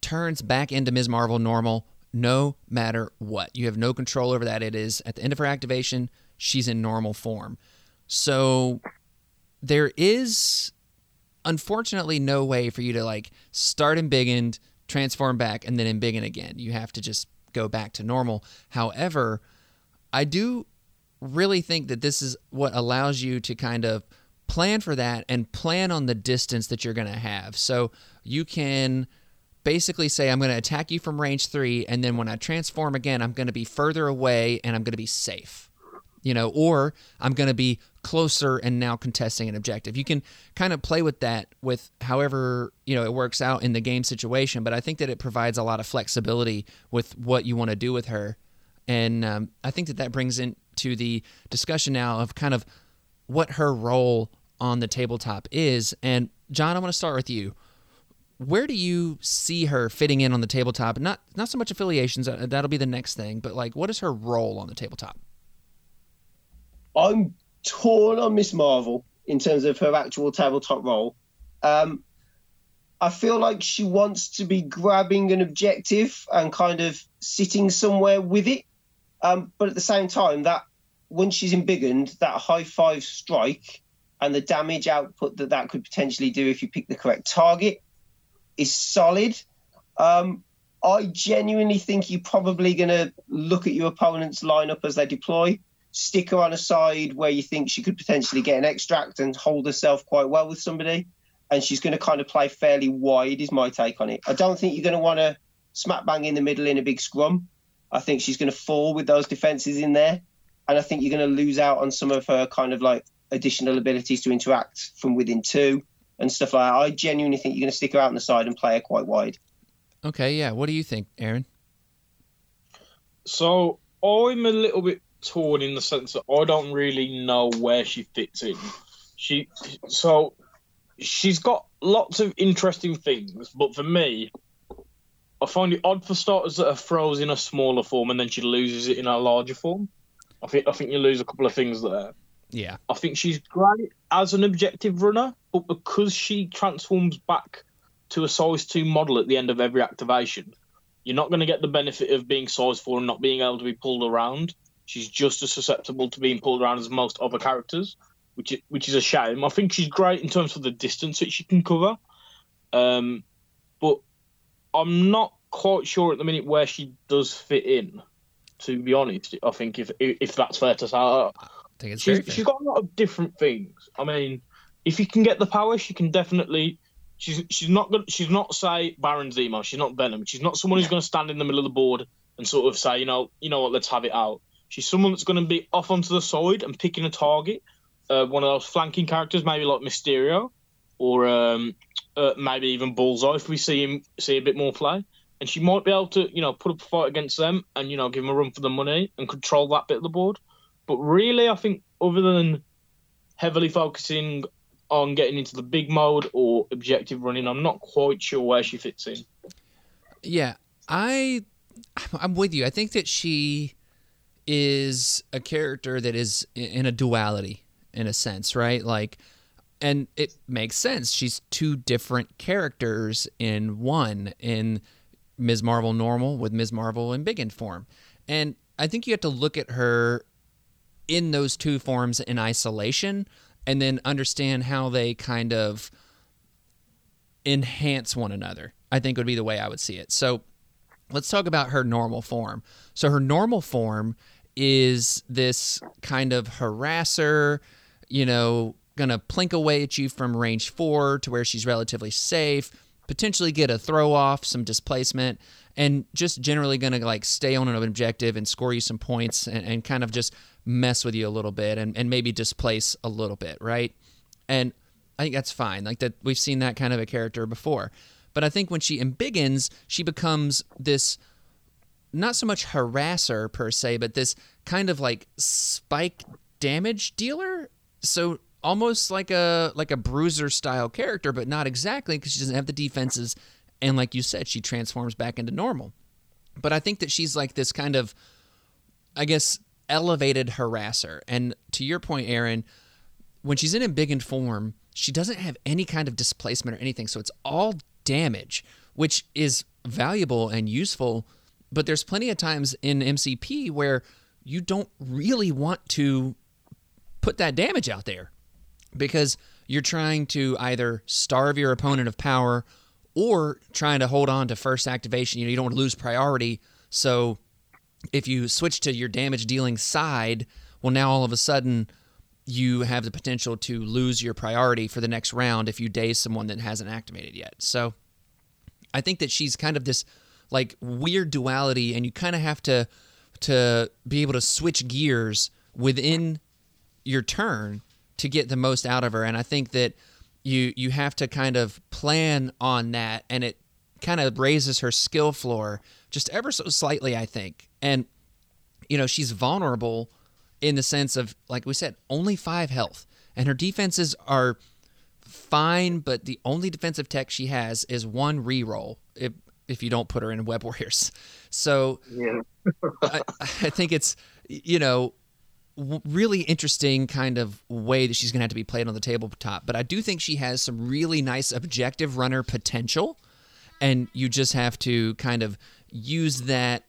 turns back into Ms. Marvel normal no matter what. You have no control over that. It is at the end of her activation, she's in normal form. So there is unfortunately no way for you to like start in embiggened, transform back, and then embiggen again. You have to just go back to normal. However, I do really think that this is what allows you to kind of plan for that and plan on the distance that you're going to have. So you can basically say, I'm going to attack you from range three, and then when I transform again, I'm going to be further away and I'm going to be safe. You know, or I'm going to be closer and now contesting an objective. You can kind of play with that with however, you know, it works out in the game situation, but I think that it provides a lot of flexibility with what you want to do with her. And um, I think that that brings into the discussion now of kind of what her role on the tabletop is. And John, I want to start with you. Where do you see her fitting in on the tabletop? Not not so much affiliations. Uh, that'll be the next thing. But like, what is her role on the tabletop? I'm torn on Miss Marvel in terms of her actual tabletop role. Um, I feel like she wants to be grabbing an objective and kind of sitting somewhere with it. Um, but at the same time, that when she's embiggened, that high five strike and the damage output that that could potentially do if you pick the correct target is solid. Um, I genuinely think you're probably going to look at your opponent's lineup as they deploy, stick her on a side where you think she could potentially get an extract and hold herself quite well with somebody. And she's going to kind of play fairly wide, is my take on it. I don't think you're going to want to smack bang in the middle in a big scrum. I think she's going to fall with those defenses in there and I think you're going to lose out on some of her kind of like additional abilities to interact from within two and stuff like that. I genuinely think you're going to stick her out on the side and play her quite wide. Okay, yeah. What do you think, Aaron? So I'm a little bit torn in the sense that I don't really know where she fits in. She so she's got lots of interesting things, but for me, I find it odd for starters that her throws in a smaller form and then she loses it in a larger form. I think I think you lose a couple of things there. Yeah. I think she's great as an objective runner, but because she transforms back to a size two model at the end of every activation, you're not going to get the benefit of being size four and not being able to be pulled around. She's just as susceptible to being pulled around as most other characters, which is, which is a shame. I think she's great in terms of the distance that she can cover, um, but I'm not quite sure at the minute where she does fit in to be honest. I think if if that's fair to say, I think it's she's, she's got a lot of different things. I mean, if you can get the power, she can definitely. She's she's not good. She's not say Baron Zemo. She's not Venom. She's not someone who's going to stand in the middle of the board and sort of say, you know, you know what, let's have it out. She's someone that's going to be off onto the side and picking a target. Uh, one of those flanking characters, maybe like Mysterio, or um, uh, maybe even Bullseye if we see him see a bit more play and she might be able to, you know, put up a fight against them and you know give them a run for the money and control that bit of the board. But really, I think other than heavily focusing on getting into the big mode or objective running, I'm not quite sure where she fits in. Yeah, I, I'm with you. I think that she is a character that is in a duality in a sense, right? Like and it makes sense. She's two different characters in one. In Ms. Marvel normal with Ms. Marvel in big form. And I think you have to look at her in those two forms in isolation and then understand how they kind of enhance one another. I think would be the way I would see it. So let's talk about her normal form. So her normal form is this kind of harasser, you know, gonna plink away at you from range four to where she's relatively safe, potentially get a throw off, some displacement, and just generally gonna like stay on an objective and score you some points and, and kind of just mess with you a little bit and, and maybe displace a little bit, right? And I think that's fine. Like that we've seen that kind of a character before. But I think when she embiggens, she becomes this not so much harasser per se, but this kind of like spike damage dealer. So almost like a like a bruiser style character, but not exactly because she doesn't have the defenses. And like you said, she transforms back into normal. But I think that she's like this kind of, I guess, elevated harasser. And to your point, Aaron, when she's in embiggened form, she doesn't have any kind of displacement or anything. So it's all damage, which is valuable and useful but there's plenty of times in MCP where you don't really want to put that damage out there because you're trying to either starve your opponent of power or trying to hold on to first activation. You know, you don't want to lose priority. So if you switch to your damage dealing side, well, now all of a sudden you have the potential to lose your priority for the next round if you daze someone that hasn't activated yet. So I think that she's kind of this like weird duality and you kind of have to to be able to switch gears within your turn to get the most out of her and i think that you you have to kind of plan on that and it kind of raises her skill floor just ever so slightly i think and you know she's vulnerable in the sense of like we said only 5 health and her defenses are fine but the only defensive tech she has is one reroll it, if you don't put her in Web Warriors. So Yeah. I, I think it's you know really interesting kind of way that she's going to have to be played on the tabletop. But I do think she has some really nice objective runner potential, and you just have to kind of use that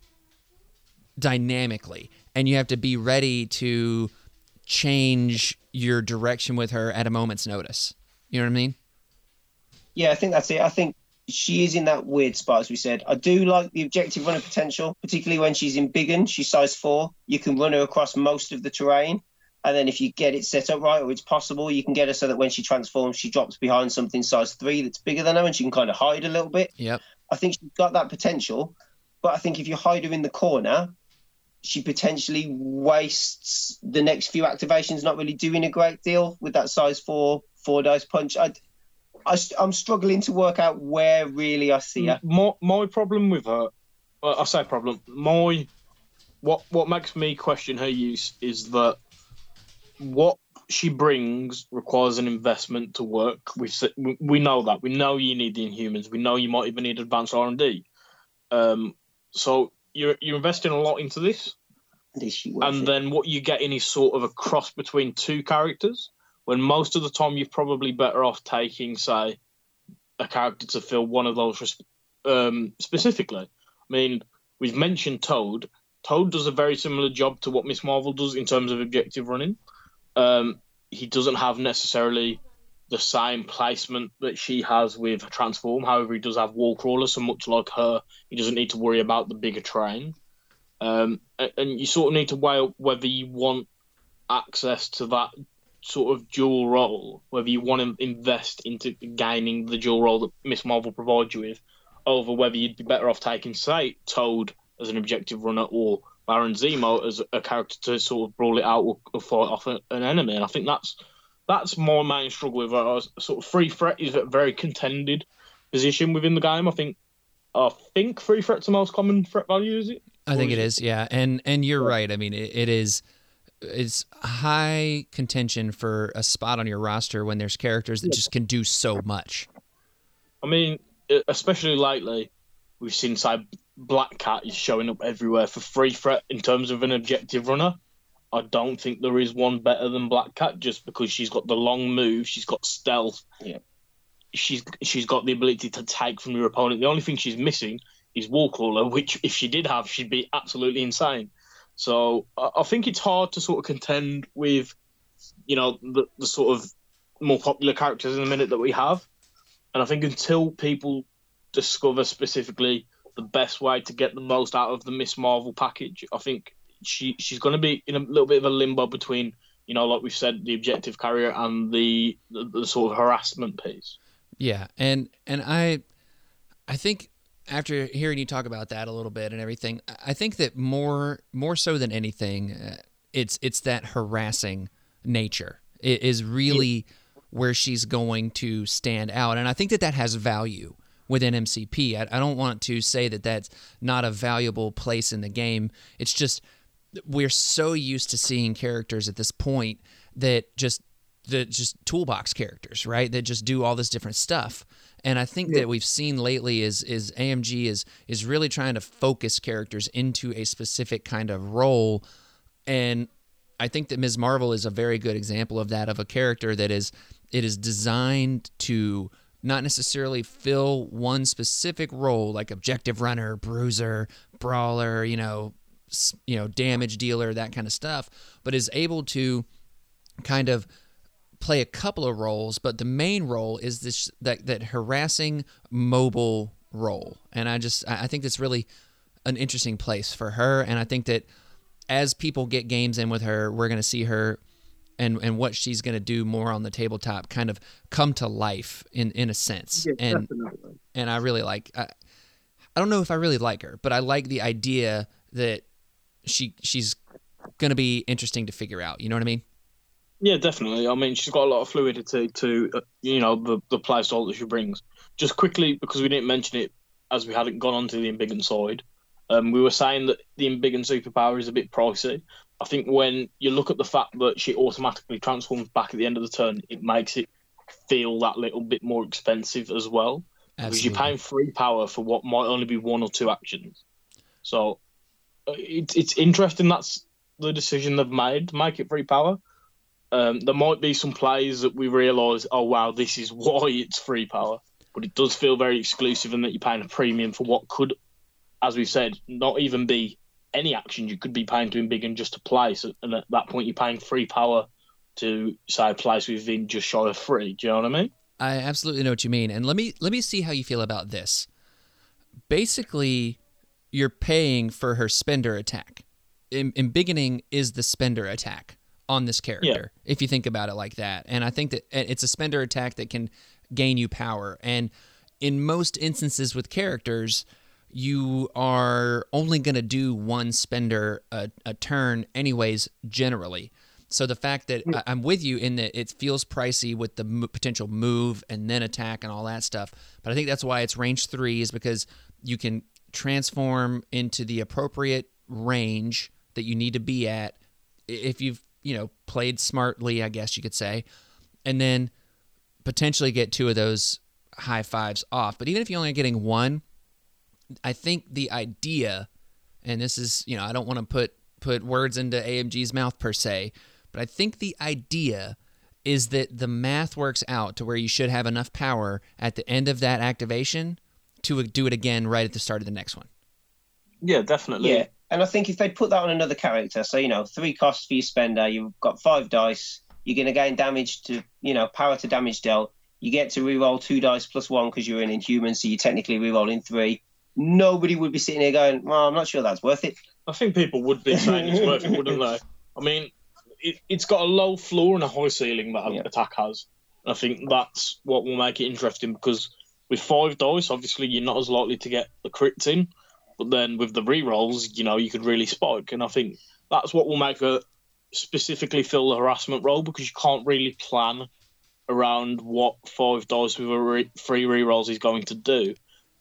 dynamically, and you have to be ready to change your direction with her at a moment's notice. You know what I mean? Yeah, I think that's it. I think she is in that weird spot, as we said. I do like the objective runner potential, particularly when she's in big one. She's size four. You can run her across most of the terrain. And then if you get it set up right, or it's possible, you can get her so that when she transforms, she drops behind something size three that's bigger than her and she can kind of hide a little bit. Yep. I think she's got that potential. But I think if you hide her in the corner, she potentially wastes the next few activations, not really doing a great deal with that size four, four dice punch. I, I, am struggling to work out where really I see her. My my problem with her, well, I say problem. My what what makes me question her use is that what she brings requires an investment to work. We we know that. We know you need the Inhumans. We know you might even need advanced R and D. Um, so you're you're investing a lot into this, and it? then what you're getting is sort of a cross between two characters when most of the time you're probably better off taking, say, a character to fill one of those um, specifically. I mean, we've mentioned Toad. Toad does a very similar job to what Miss Marvel does in terms of objective running. Um, he doesn't have necessarily the same placement that she has with Transform. However, he does have Wall Crawler, so much like her, he doesn't need to worry about the bigger train. Um, and, and you sort of need to weigh up whether you want access to that sort of dual role, whether you want to invest into gaining the dual role that Miss Marvel provides you with, over whether you'd be better off taking, say, Toad as an objective runner or Baron Zemo as a character to sort of brawl it out or, or fight off an enemy. And I think that's that's my main struggle with her. Sort of free threat is a very contended position within the game. I think I think free threat's the most common threat value, is it? I think it is, yeah. And and you're right. I mean, it, it is it's high contention for a spot on your roster when there's characters that just can do so much. I mean, especially lately, we've seen say Black Cat is showing up everywhere for free threat in terms of an objective runner. I don't think there is one better than Black Cat just because she's got the long move, she's got stealth. Yeah. She's she's got the ability to take from your opponent. The only thing she's missing is Wallcrawler, which if she did have, she'd be absolutely insane. So I think it's hard to sort of contend with, you know, the, the sort of more popular characters in the minute that we have. And I think until people discover specifically the best way to get the most out of the Miss Marvel package. I think she she's going to be in a little bit of a limbo between you know, like we said, the objective carrier and the, the the sort of harassment piece. Yeah, and and I I think after hearing you talk about that a little bit and everything, I think that more more so than anything, uh, it's it's that harassing nature it is really where she's going to stand out, and I think that that has value within MCP. I, I don't want to say that that's not a valuable place in the game. It's just we're so used to seeing characters at this point that just the just toolbox characters, right? That just do all this different stuff. And I think yeah. that we've seen lately is is AMG is is really trying to focus characters into a specific kind of role. And I think that Ms. Marvel is a very good example of that, of a character that is it is designed to not necessarily fill one specific role like objective runner, bruiser, brawler, you know, you know, damage dealer, that kind of stuff, but is able to kind of play a couple of roles, but the main role is this that that harassing mobile role. And I just I think that's really an interesting place for her and I think that as people get games in with her, we're going to see her and and what she's going to do more on the tabletop kind of come to life in in a sense. Yeah, and definitely. and I really like I, I don't know if I really like her, but I like the idea that she she's going to be interesting to figure out. You know what I mean? Yeah, definitely. I mean, she's got a lot of fluidity to uh, you know the the play style that she brings. Just quickly because we didn't mention it as we hadn't gone on to the Embiggen side. Um, we were saying that the Embiggen superpower is a bit pricey. I think when you look at the fact that she automatically transforms back at the end of the turn, it makes it feel that little bit more expensive as well. Absolutely. Because you're paying free power for what might only be one or two actions. So it's it's interesting that's the decision they've made to make it free power. Um, there might be some plays that we realise, oh wow, this is why it's free power, but it does feel very exclusive and that you're paying a premium for what could, as we've said, not even be any action. You could be paying to Embiggen just to play, so, and at that point you're paying free power to say a place within just shy of free. Do you know what I mean? I absolutely know what you mean, and let me let me see how you feel about this. Basically, you're paying for her spender attack. In, Embiggening is the spender attack on this character, yeah. if you think about it like that. And I think that it's a spender attack that can gain you power. And in most instances with characters, you are only going to do one spender a, a, turn, anyways, generally. So the fact that I, I'm with you in that it feels pricey with the m- potential move and then attack and all that stuff, but I think that's why it's range three is because you can transform into the appropriate range that you need to be at if you've you know played smartly i guess you could say and then potentially get two of those high fives off but even if you're only getting one i think the idea and this is you know i don't want to put put words into amg's mouth per se but i think the idea is that the math works out to where you should have enough power at the end of that activation to do it again right at the start of the next one. Yeah, definitely. Yeah, and I think if they put that on another character, so you know, three costs for your spender, you've got five dice, you're going to gain damage to, you know, power to damage dealt. You get to reroll two dice plus one because you're an inhuman, so you're technically rerolling three. Nobody would be sitting here going, "Well, I'm not sure that's worth it." I think people would be saying it's worth it, wouldn't they? I mean, it, has got a low floor and a high ceiling that yeah. attack has. I think that's what will make it interesting because with five dice, obviously you're not as likely to get the crits in. But then with the re-rolls, you know, you could really spike. And I think that's what will make her specifically fill the harassment role because you can't really plan around what five dice with a re- three re-rolls is going to do.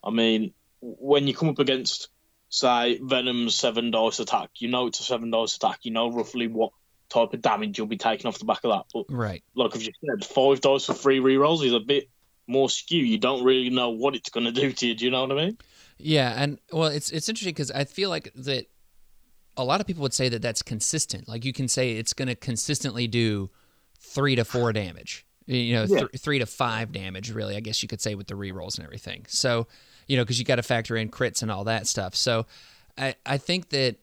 I mean, when you come up against, say, Venom's seven dice attack, you know it's a seven dice attack. You know roughly what type of damage you'll be taking off the back of that. But right, like I've just said, five dice for three re-rolls is a bit more skew. You don't really know what it's going to do to you. Do you know what I mean? Yeah, and well, it's it's interesting because I feel like that a lot of people would say that that's consistent. Like you can say it's going to consistently do three to four damage. You know, yeah. th- three to five damage, really. I guess you could say with the re rolls and everything. So, you know, because you got to factor in crits and all that stuff. So, I I think that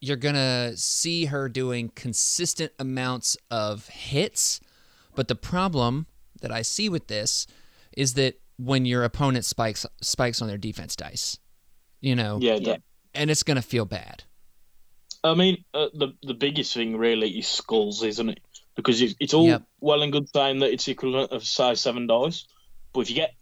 you're gonna see her doing consistent amounts of hits, but the problem that I see with this is that when your opponent spikes spikes on their defense dice, you know, Yeah, Yeah. and it's gonna feel bad. I mean, uh, the the biggest thing really is skulls, isn't it? Because it's, it's all Yep. well and good saying that it's equivalent of size seven dice, but if you get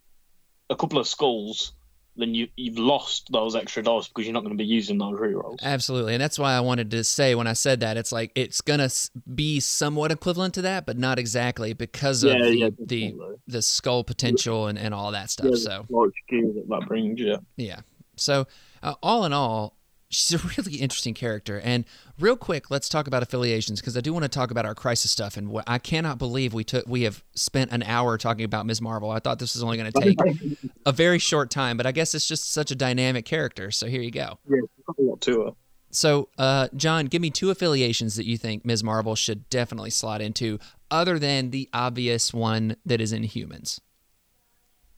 a couple of skulls, then you you've lost those extra dice because you're not going to be using those rerolls. Absolutely, and that's why I wanted to say when I said that it's like it's gonna be somewhat equivalent to that, but not exactly because of Yeah, the yeah, the the skull potential and, and all that stuff. Yeah, So Large that that brings, yeah. yeah. So uh, all in all, she's a really interesting character. And real quick, let's talk about affiliations because I do want to talk about our crisis stuff. And what I cannot believe we took we have spent an hour talking about Ms. Marvel. I thought this was only going to take a very short time, but I guess it's just such a dynamic character. So here you go. Yeah, it's got a lot to. So, uh, John, give me two affiliations that you think Ms. Marvel should definitely slot into, other than the obvious one that is Inhumans.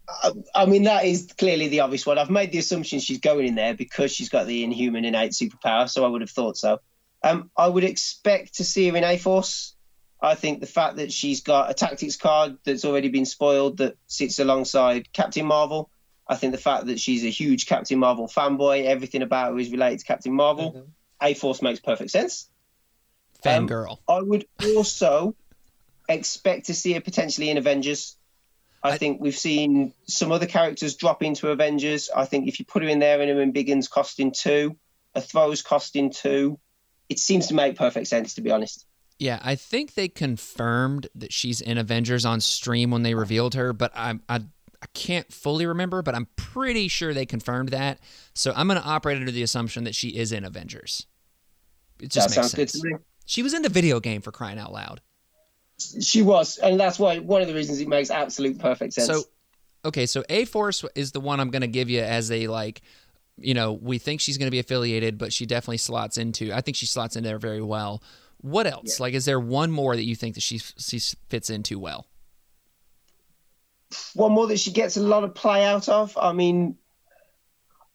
I, I mean, that is clearly the obvious one. I've made the assumption she's going in there because she's got the inhuman innate superpower, so I would have thought so. Um, I would expect to see her in A Force. I think the fact that she's got a tactics card that's already been spoiled that sits alongside Captain Marvel. I think the fact that she's a huge Captain Marvel fanboy, everything about her is related to Captain Marvel. A Force makes perfect sense. Um, Fangirl. I would also expect to see her potentially in Avengers. I, think we've seen some other characters drop into Avengers. I think if you put her in there and her embiggens costing two, a throws costing two, it seems to make perfect sense to be honest. yeah, I think they confirmed that she's in Avengers on stream when they revealed her, but I, I, I can't fully remember, but I'm pretty sure they confirmed that. So I'm going to operate under the assumption that she is in Avengers. It just that makes sounds good sense. to me. She was in the video game for crying out loud. She was, and that's why one of the reasons it makes absolute perfect sense. So, okay, so A Force is the one I'm going to give you as a like, you know, we think she's going to be affiliated, but she definitely slots into. I think she slots in there very well. What else? Like, is there one more that you think that she she fits into well? one more that she gets a lot of play out of. I mean,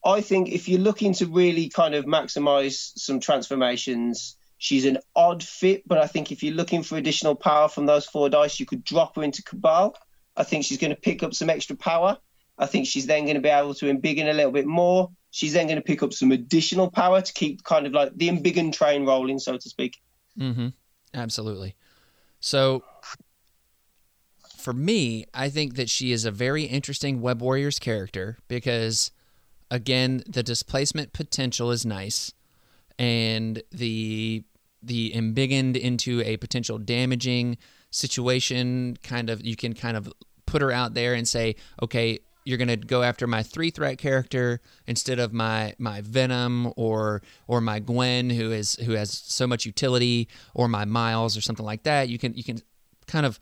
I think if you're looking to really kind of maximize some transformations, she's an odd fit. But I think if you're looking for additional power from those four dice, you could drop her into Cabal. I think she's going to pick up some extra power. I think she's then going to be able to embiggen a little bit more. She's then going to pick up some additional power to keep kind of like the embiggen train rolling, so to speak. Mm-hmm. Absolutely. So, for me, I think that she is a very interesting Web Warriors character because, again, the displacement potential is nice, and the the embiggened into a potential damaging situation kind of you can kind of put her out there and say, okay, you're gonna go after my three threat character instead of my my Venom or or my Gwen who is who has so much utility or my Miles or something like that. You can you can kind of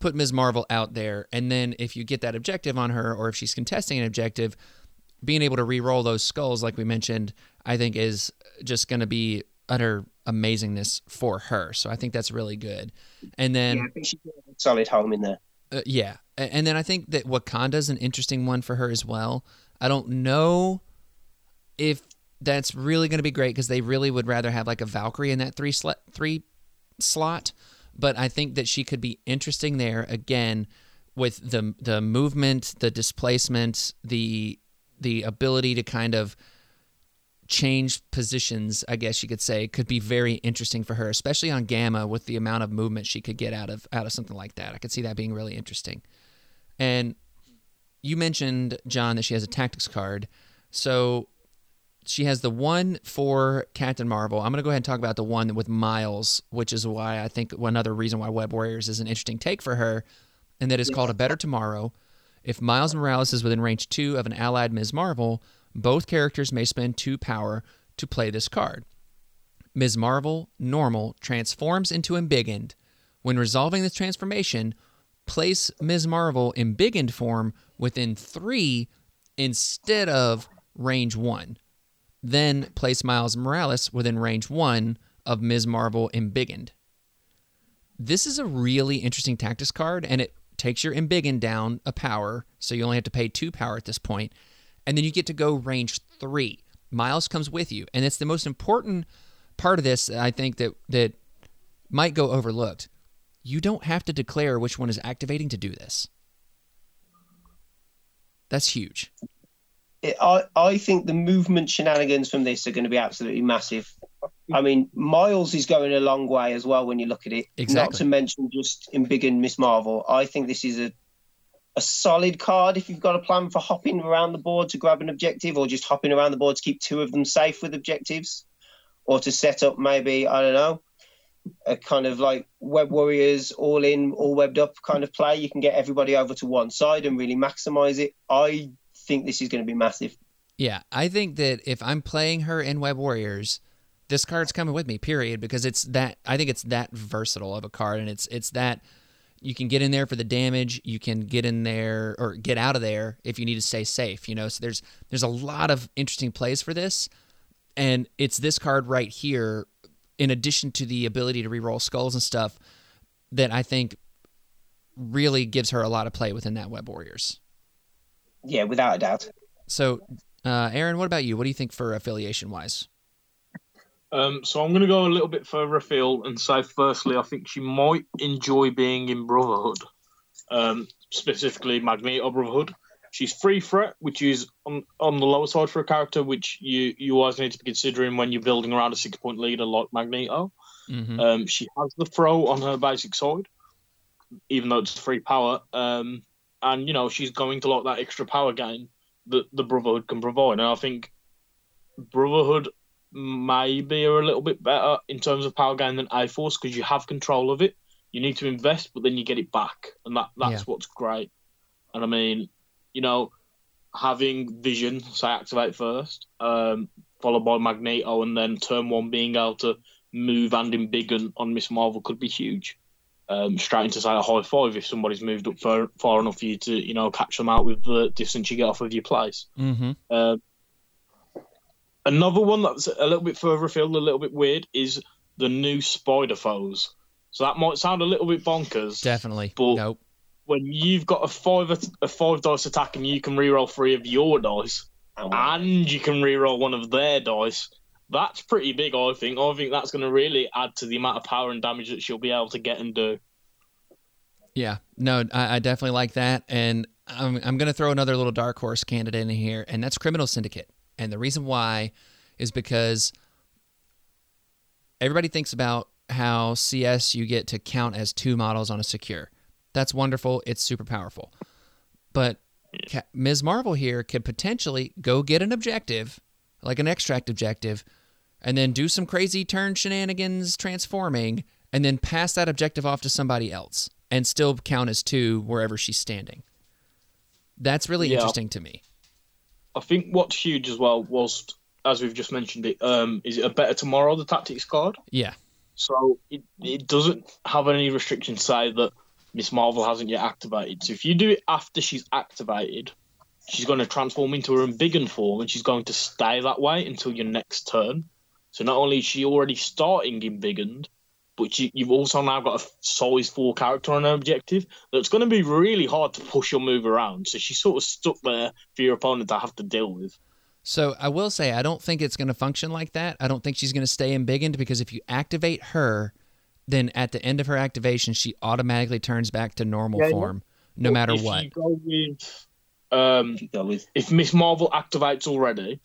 put Ms. Marvel out there, and then if you get that objective on her, or if she's contesting an objective, being able to re-roll those skulls, like we mentioned, I think is just going to be utter amazingness for her. So I think that's really good. And then Yeah, I think she's a solid home in there. uh, yeah, and then I think that Wakanda's an interesting one for her as well. I don't know if that's really going to be great because they really would rather have like a Valkyrie in that three slot three slot, but I think that she could be interesting there again with the the movement, the displacement, the the ability to kind of change positions, I guess you could say, could be very interesting for her, especially on Gamma with the amount of movement she could get out of out of something like that. I could see that being really interesting. And you mentioned John that she has a tactics card. So she has the one for Captain Marvel. I'm going to go ahead and talk about the one with Miles, which is why I think another reason why Web Warriors is an interesting take for her, and that is called A Better Tomorrow. If Miles Morales is within range two of an allied Ms. Marvel, both characters may spend two power to play this card. Ms. Marvel, normal, transforms into embiggened. When resolving this transformation, place Ms. Marvel embiggened form within three instead of range one. Then place Miles Morales within range one of Ms. Marvel embiggened. This is a really interesting tactics card, and it takes your embiggened down a power, so you only have to pay two power at this point, and then you get to go range three. Miles comes with you, and it's the most important part of this. I think that that might go overlooked. You don't have to declare which one is activating to do this. That's huge. it, I I think the movement shenanigans from this are going to be absolutely massive. I mean, Miles is going a long way as well when you look at it. Exactly. Not to mention just embiggened Miss Marvel. I think this is a a solid card if you've got a plan for hopping around the board to grab an objective, or just hopping around the board to keep two of them safe with objectives, or to set up maybe I don't know a kind of like web warriors all in all webbed up kind of play you can get everybody over to one side and really maximize it i think this is going to be massive Yeah, I think that if I'm playing her in Web Warriors, this card's coming with me. Period, because it's that. I think it's that versatile of a card, and it's it's that you can get in there for the damage. You can get in there or get out of there if you need to stay safe. You know, so there's there's a lot of interesting plays for this, and it's this card right here, in addition to the ability to reroll skulls and stuff, that I think really gives her a lot of play within that Web Warriors. yeah without a doubt So, uh, Aaron, what about you? What do you think for affiliation wise? Um, so I'm going to go a little bit further afield and say, firstly, I think she might enjoy being in Brotherhood, um, specifically Magneto Brotherhood. She's free threat, which is on, on the lower side for a character, which you, you always need to be considering when you're building around a six point leader like Magneto. Mm-hmm. Um, she has the throw on her basic side, even though it's free power. Um, and, you know, she's going to like that extra power gain that the Brotherhood can provide. And I think Brotherhood maybe are a little bit better in terms of power gain than A Force because you have control of it. You need to invest, but then you get it back. And that, that's Yeah. what's great. And I mean, you know, having Vision, say, activate first, um, followed by Magneto, and then turn one being able to move and embiggen on Miss Marvel could be huge. Um, straight into say a high five if somebody's moved up far, far enough for you to you know catch them out with the distance you get off of your place. Mm-hmm. Uh, another one that's a little bit further afield, a little bit weird, is the new Spider Foes. So that might sound a little bit bonkers. Definitely. But- nope. When you've got a five a five dice attack and you can reroll three of your dice, oh, and you can reroll one of their dice. That's pretty big, I think. I think that's going to really add to the amount of power and damage that she'll be able to get and do. Yeah. No, I, I definitely like that. And I'm, I'm going to throw another little dark horse candidate in here, and that's Criminal Syndicate. And the reason why is because everybody thinks about how CS you get to count as two models on a secure. That's wonderful. It's super powerful. But Ms. Marvel here could potentially go get an objective, like an extract objective, and then do some crazy turn shenanigans transforming, and then pass that objective off to somebody else and still count as two wherever she's standing. That's really Yeah. interesting to me. I think what's huge as well was, as we've just mentioned it, um, is it a better tomorrow the tactics card? Yeah. So it, it doesn't have any restrictions say that Miss Marvel hasn't yet activated. So if you do it after she's activated, she's going to transform into her embiggen form and she's going to stay that way until your next turn. So not only is she already starting embiggened, but you, you've also now got a size 4 character on her objective that's going to be really hard to push or move around. So she's sort of stuck there for your opponent to have to deal with. So I will say I don't think it's going to function like that. I don't think she's going to stay in embiggened because if you activate her, then at the end of her activation, she automatically turns back to normal Yeah, yeah. form, no matter if what. You go with, um, If you go with if Miss Marvel activates already,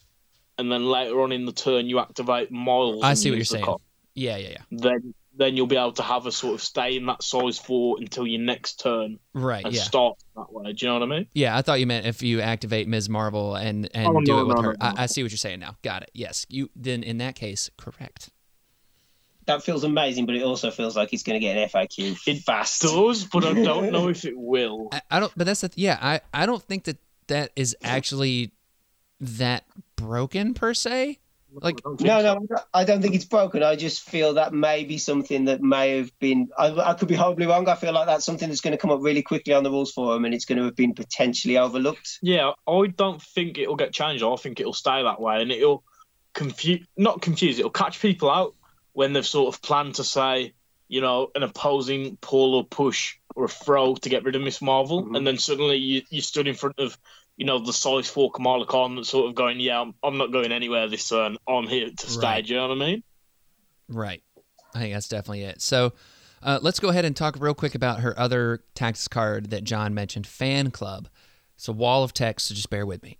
and then later on in the turn you activate Miles. I see what you're saying. card, Yeah, yeah, yeah. then then you'll be able to have a sort of stay in that size four until your next turn Right. and Yeah. start that way. Do you know what I mean? Yeah, I thought you meant if you activate Ms. Marvel and and Oh, do no, it with no, her. no, no. I, I see what you're saying now. Got it. Yes. You then in that case, correct. that feels amazing, but it also feels like it's going to get an FAQ It fast. does, but I don't know if it will. I, I don't. But that's the yeah. I I don't think that that is actually that broken per se. Like I don't think No, no, I don't think it's broken. I just feel that may be something that may have been. I, I could be horribly wrong. I feel like that's something that's going to come up really quickly on the rules forum, and it's going to have been potentially overlooked. Yeah, I don't think it'll get changed. I think it'll stay that way, and it'll confuse, not confuse. It'll catch people out when they've sort of planned to say, you know, an opposing pull or push or a throw to get rid of Miss Marvel, Mhm. and then suddenly you you stood in front of, you know, the size four Kamala Khan that's sort of going, yeah, I'm, I'm not going anywhere this turn. I'm here to stay. Right. Do you know what I mean? Right. I think that's definitely it. So uh, let's go ahead and talk real quick about her other tactics card that John mentioned, Fan Club. It's a wall of text, so just bear with me.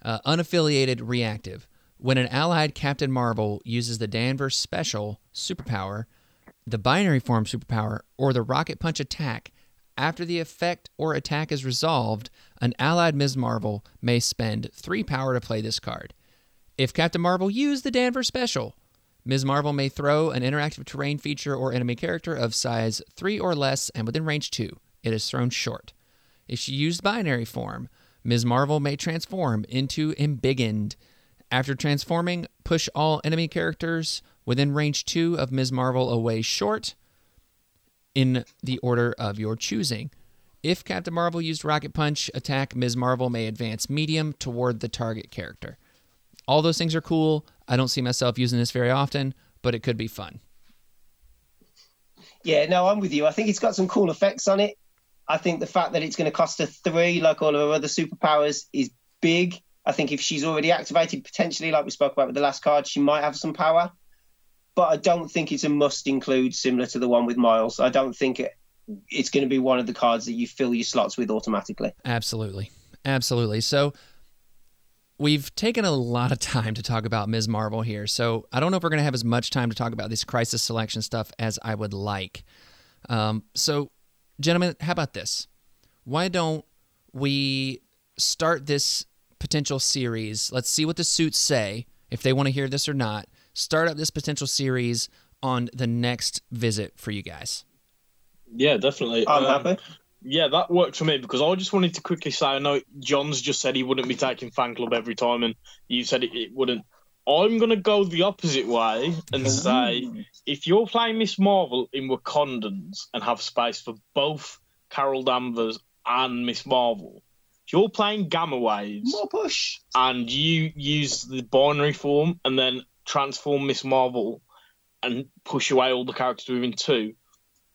Uh, unaffiliated reactive. When an allied Captain Marvel uses the Danvers special superpower, the binary form superpower, or the rocket punch attack, after the effect or attack is resolved, an allied Ms. Marvel may spend three power to play this card. If Captain Marvel used the Danvers special, Ms. Marvel may throw an interactive terrain feature or enemy character of size 3 or less and within range 2. It is thrown short. If she used binary form, Ms. Marvel may transform into Embiggened. After transforming, push all enemy characters within range 2 of Ms. Marvel away short in the order of your choosing. If Captain Marvel used Rocket Punch attack, Ms. Marvel may advance medium toward the target character. All those things are cool. I don't see myself using this very often, but it could be fun. Yeah, no, I'm with you. I think it's got some cool effects on it. I think the fact that it's going to cost her three, like all of her other superpowers, is big. I think if she's already activated, potentially, like we spoke about with the last card, she might have some power. But I don't think it's a must include, similar to the one with Miles. I don't think it, it's going to be one of the cards that you fill your slots with automatically. Absolutely. Absolutely. So we've taken a lot of time to talk about Ms. Marvel here. So I don't know if we're going to have as much time to talk about this crisis selection stuff as I would like. Um, so, gentlemen, how about this? Why don't we start this potential series? Let's see what the suits say, if they want to hear this or not. Start up this potential series on the next visit for you guys. Yeah, definitely. I'm Um, happy. Yeah, that worked for me because I just wanted to quickly say I know John's just said he wouldn't be taking fan club every time, and you said it, it wouldn't. I'm gonna go the opposite way and say if you're playing Miss Marvel in Wakandans and have space for both Carol Danvers and Miss Marvel, if you're playing Gamma Waves More push. and you use the binary form and then transform Miss Marvel and push away all the characters within two,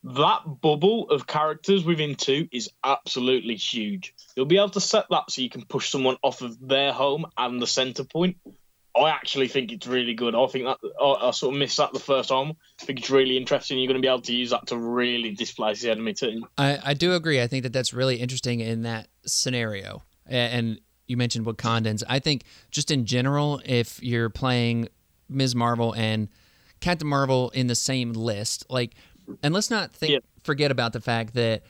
that bubble of characters within two is absolutely huge. You'll be able to set that so you can push someone off of their home and the center point. I actually think it's really good. I think that I, I sort of missed that the first time. I think it's really interesting. You're going to be able to use that to really displace the enemy team. I, I do agree. I think that that's really interesting in that scenario. And you mentioned Wakandans. I think just in general, if you're playing Ms. Marvel and Captain Marvel in the same list, like, and let's not think Yeah. forget about the fact that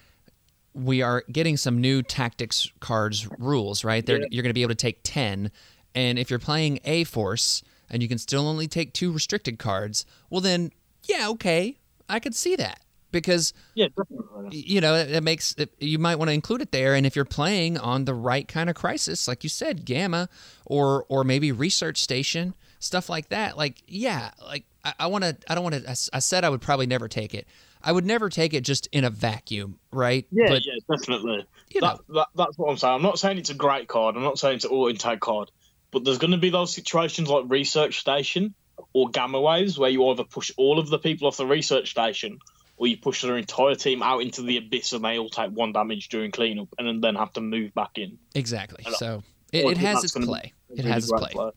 we are getting some new tactics cards rules, right? Yeah. You're going to be able to take 10. And if you're playing A Force and you can still only take two restricted cards, well, then, yeah, okay. I could see that because Yeah, definitely. you know it, it makes it, you might want to include it there and if you're playing on the right kind of crisis like you said gamma or or maybe research station stuff like that like yeah like i, I want to i don't want to I said i would probably never take it i would never take it just in a vacuum right Yeah, but yeah, definitely. you know that, that, that's what I'm saying. I'm not saying it's a great card. I'm not saying it's an auto intake card, but there's going to be those situations like Research Station or Gamma Waves where you either push all of the people off the Research Station or you push their entire team out into the abyss and they all take one damage during cleanup and then have to move back in. exactly And so it, it has its play it has its great play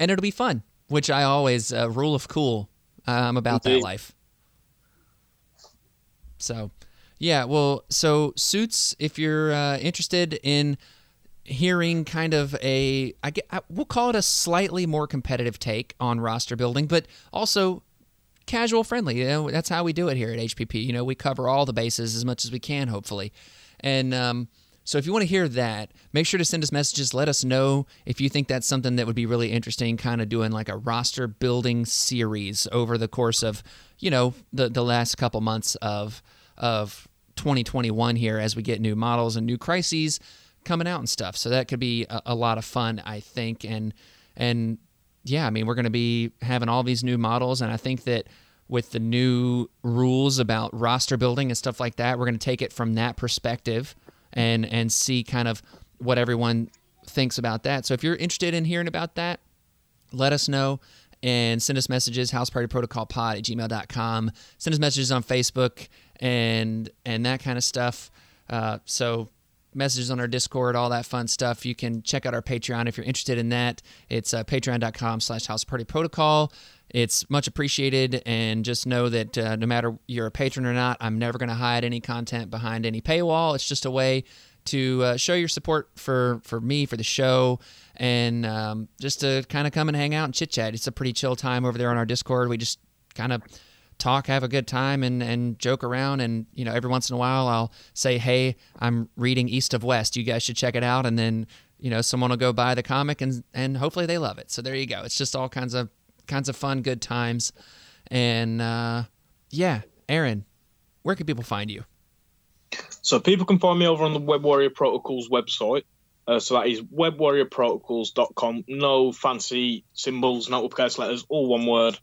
and it'll be fun which i always uh, rule of cool i'm about that life. So yeah well so suits if you're uh, interested in hearing kind of a I get I, we'll call it a slightly more competitive take on roster building but also casual friendly you know that's how we do it here at hpp you know we cover all the bases as much as we can hopefully. And um, so if you want to hear that make sure to send us messages let us know if you think that's something that would be really interesting kind of doing like a roster building series over the course of you know the the last couple months of of 2021 here as we get new models and new crises coming out and stuff. So that could be a, a lot of fun, I think. And and yeah, I mean, we're going to be having all these new models, and I think that with the new rules about roster building and stuff like that, we're going to take it from that perspective and and see kind of what everyone thinks about that. So if you're interested in hearing about that, let us know and send us messages house party protocol pod at gmail.com send us messages on facebook and and that kind of stuff. Uh, so messages on our discord all that fun stuff. You can check out our patreon if you're interested in that. It's uh, patreon.com slash house party protocol it's much appreciated and just know that uh, no matter you're a patron or not i'm never going to hide any content behind any paywall it's just a way to uh, show your support for for me for the show and um, just to kind of come and hang out and chit chat. It's a pretty chill time over there on our Discord. We just kind of talk, have a good time, and and joke around. And you know, every once in a while, I'll say, "Hey, I'm reading East of West. You guys should check it out." And then you know, someone will go buy the comic, and and hopefully they love it. So there you go. It's just all kinds of kinds of fun, good times. And uh, yeah, Aaron, where can people find you? So people can find me over on the Web Warrior Protocols website. Uh, so that is webwarriorprotocols.com. No fancy symbols, no uppercase letters, all one word.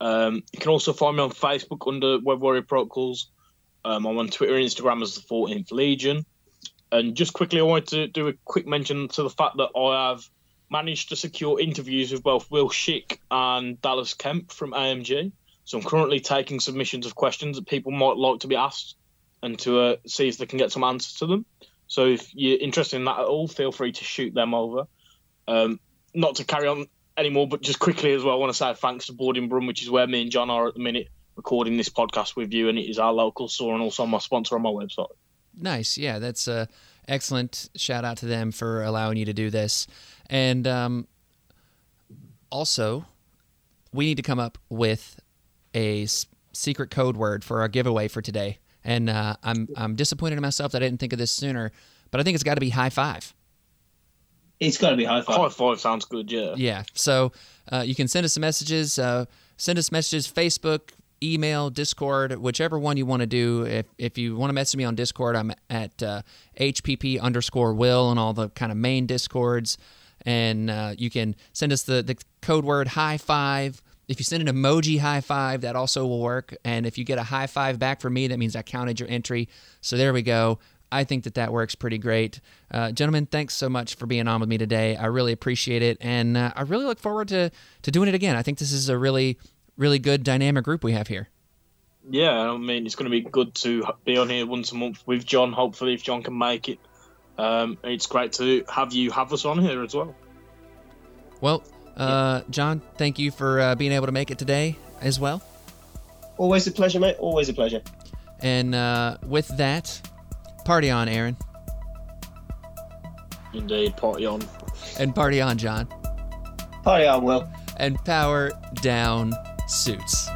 Um, you can also find me on Facebook under Web Warrior Protocols. Um, I'm on Twitter and Instagram as the 14th Legion. And just quickly, I wanted to do a quick mention to the fact that I have managed to secure interviews with both Will Shick and Dallas Kemp from AMG. So I'm currently taking submissions of questions that people might like to be asked and to uh, see if they can get some answers to them. So if you're interested in that at all, feel free to shoot them over. Um, not to carry on anymore, but just quickly as well, I want to say thanks to Boarding Brum, which is where me and John are at the minute recording this podcast with you, and it is our local store and also my sponsor on my website. Nice, yeah, that's a excellent shout out to them for allowing you to do this, and um, also we need to come up with a s- secret code word for our giveaway for today. And uh, I'm I'm disappointed in myself that I didn't think of this sooner, but I think it's got to be high five. It's got to be high five. High five sounds good, yeah. Yeah. So uh, you can send us some messages. Uh, send us messages Facebook, email, Discord, whichever one you want to do. If, if you want to message me on Discord, I'm at uh, HPP underscore Will and all the kind of main Discords. And uh, you can send us the, the code word high five. If you send an emoji high five, that also will work. And if you get a high five back from me, that means I counted your entry. So there we go. I think that that works pretty great. Uh, gentlemen, thanks so much for being on with me today. I really appreciate it. And uh, I really look forward to, to doing it again. I think this is a really, really good dynamic group we have here. Yeah, I mean, it's going to be good to be on here once a month with John, hopefully, if John can make it. Um, it's great to have you have us on here as well. Well, uh, John, thank you for uh, being able to make it today as well. Always a pleasure, mate. Always a pleasure. And uh, with that, party on, Aaron. Indeed, party on. And party on, John. Party on, Will. And power down suits.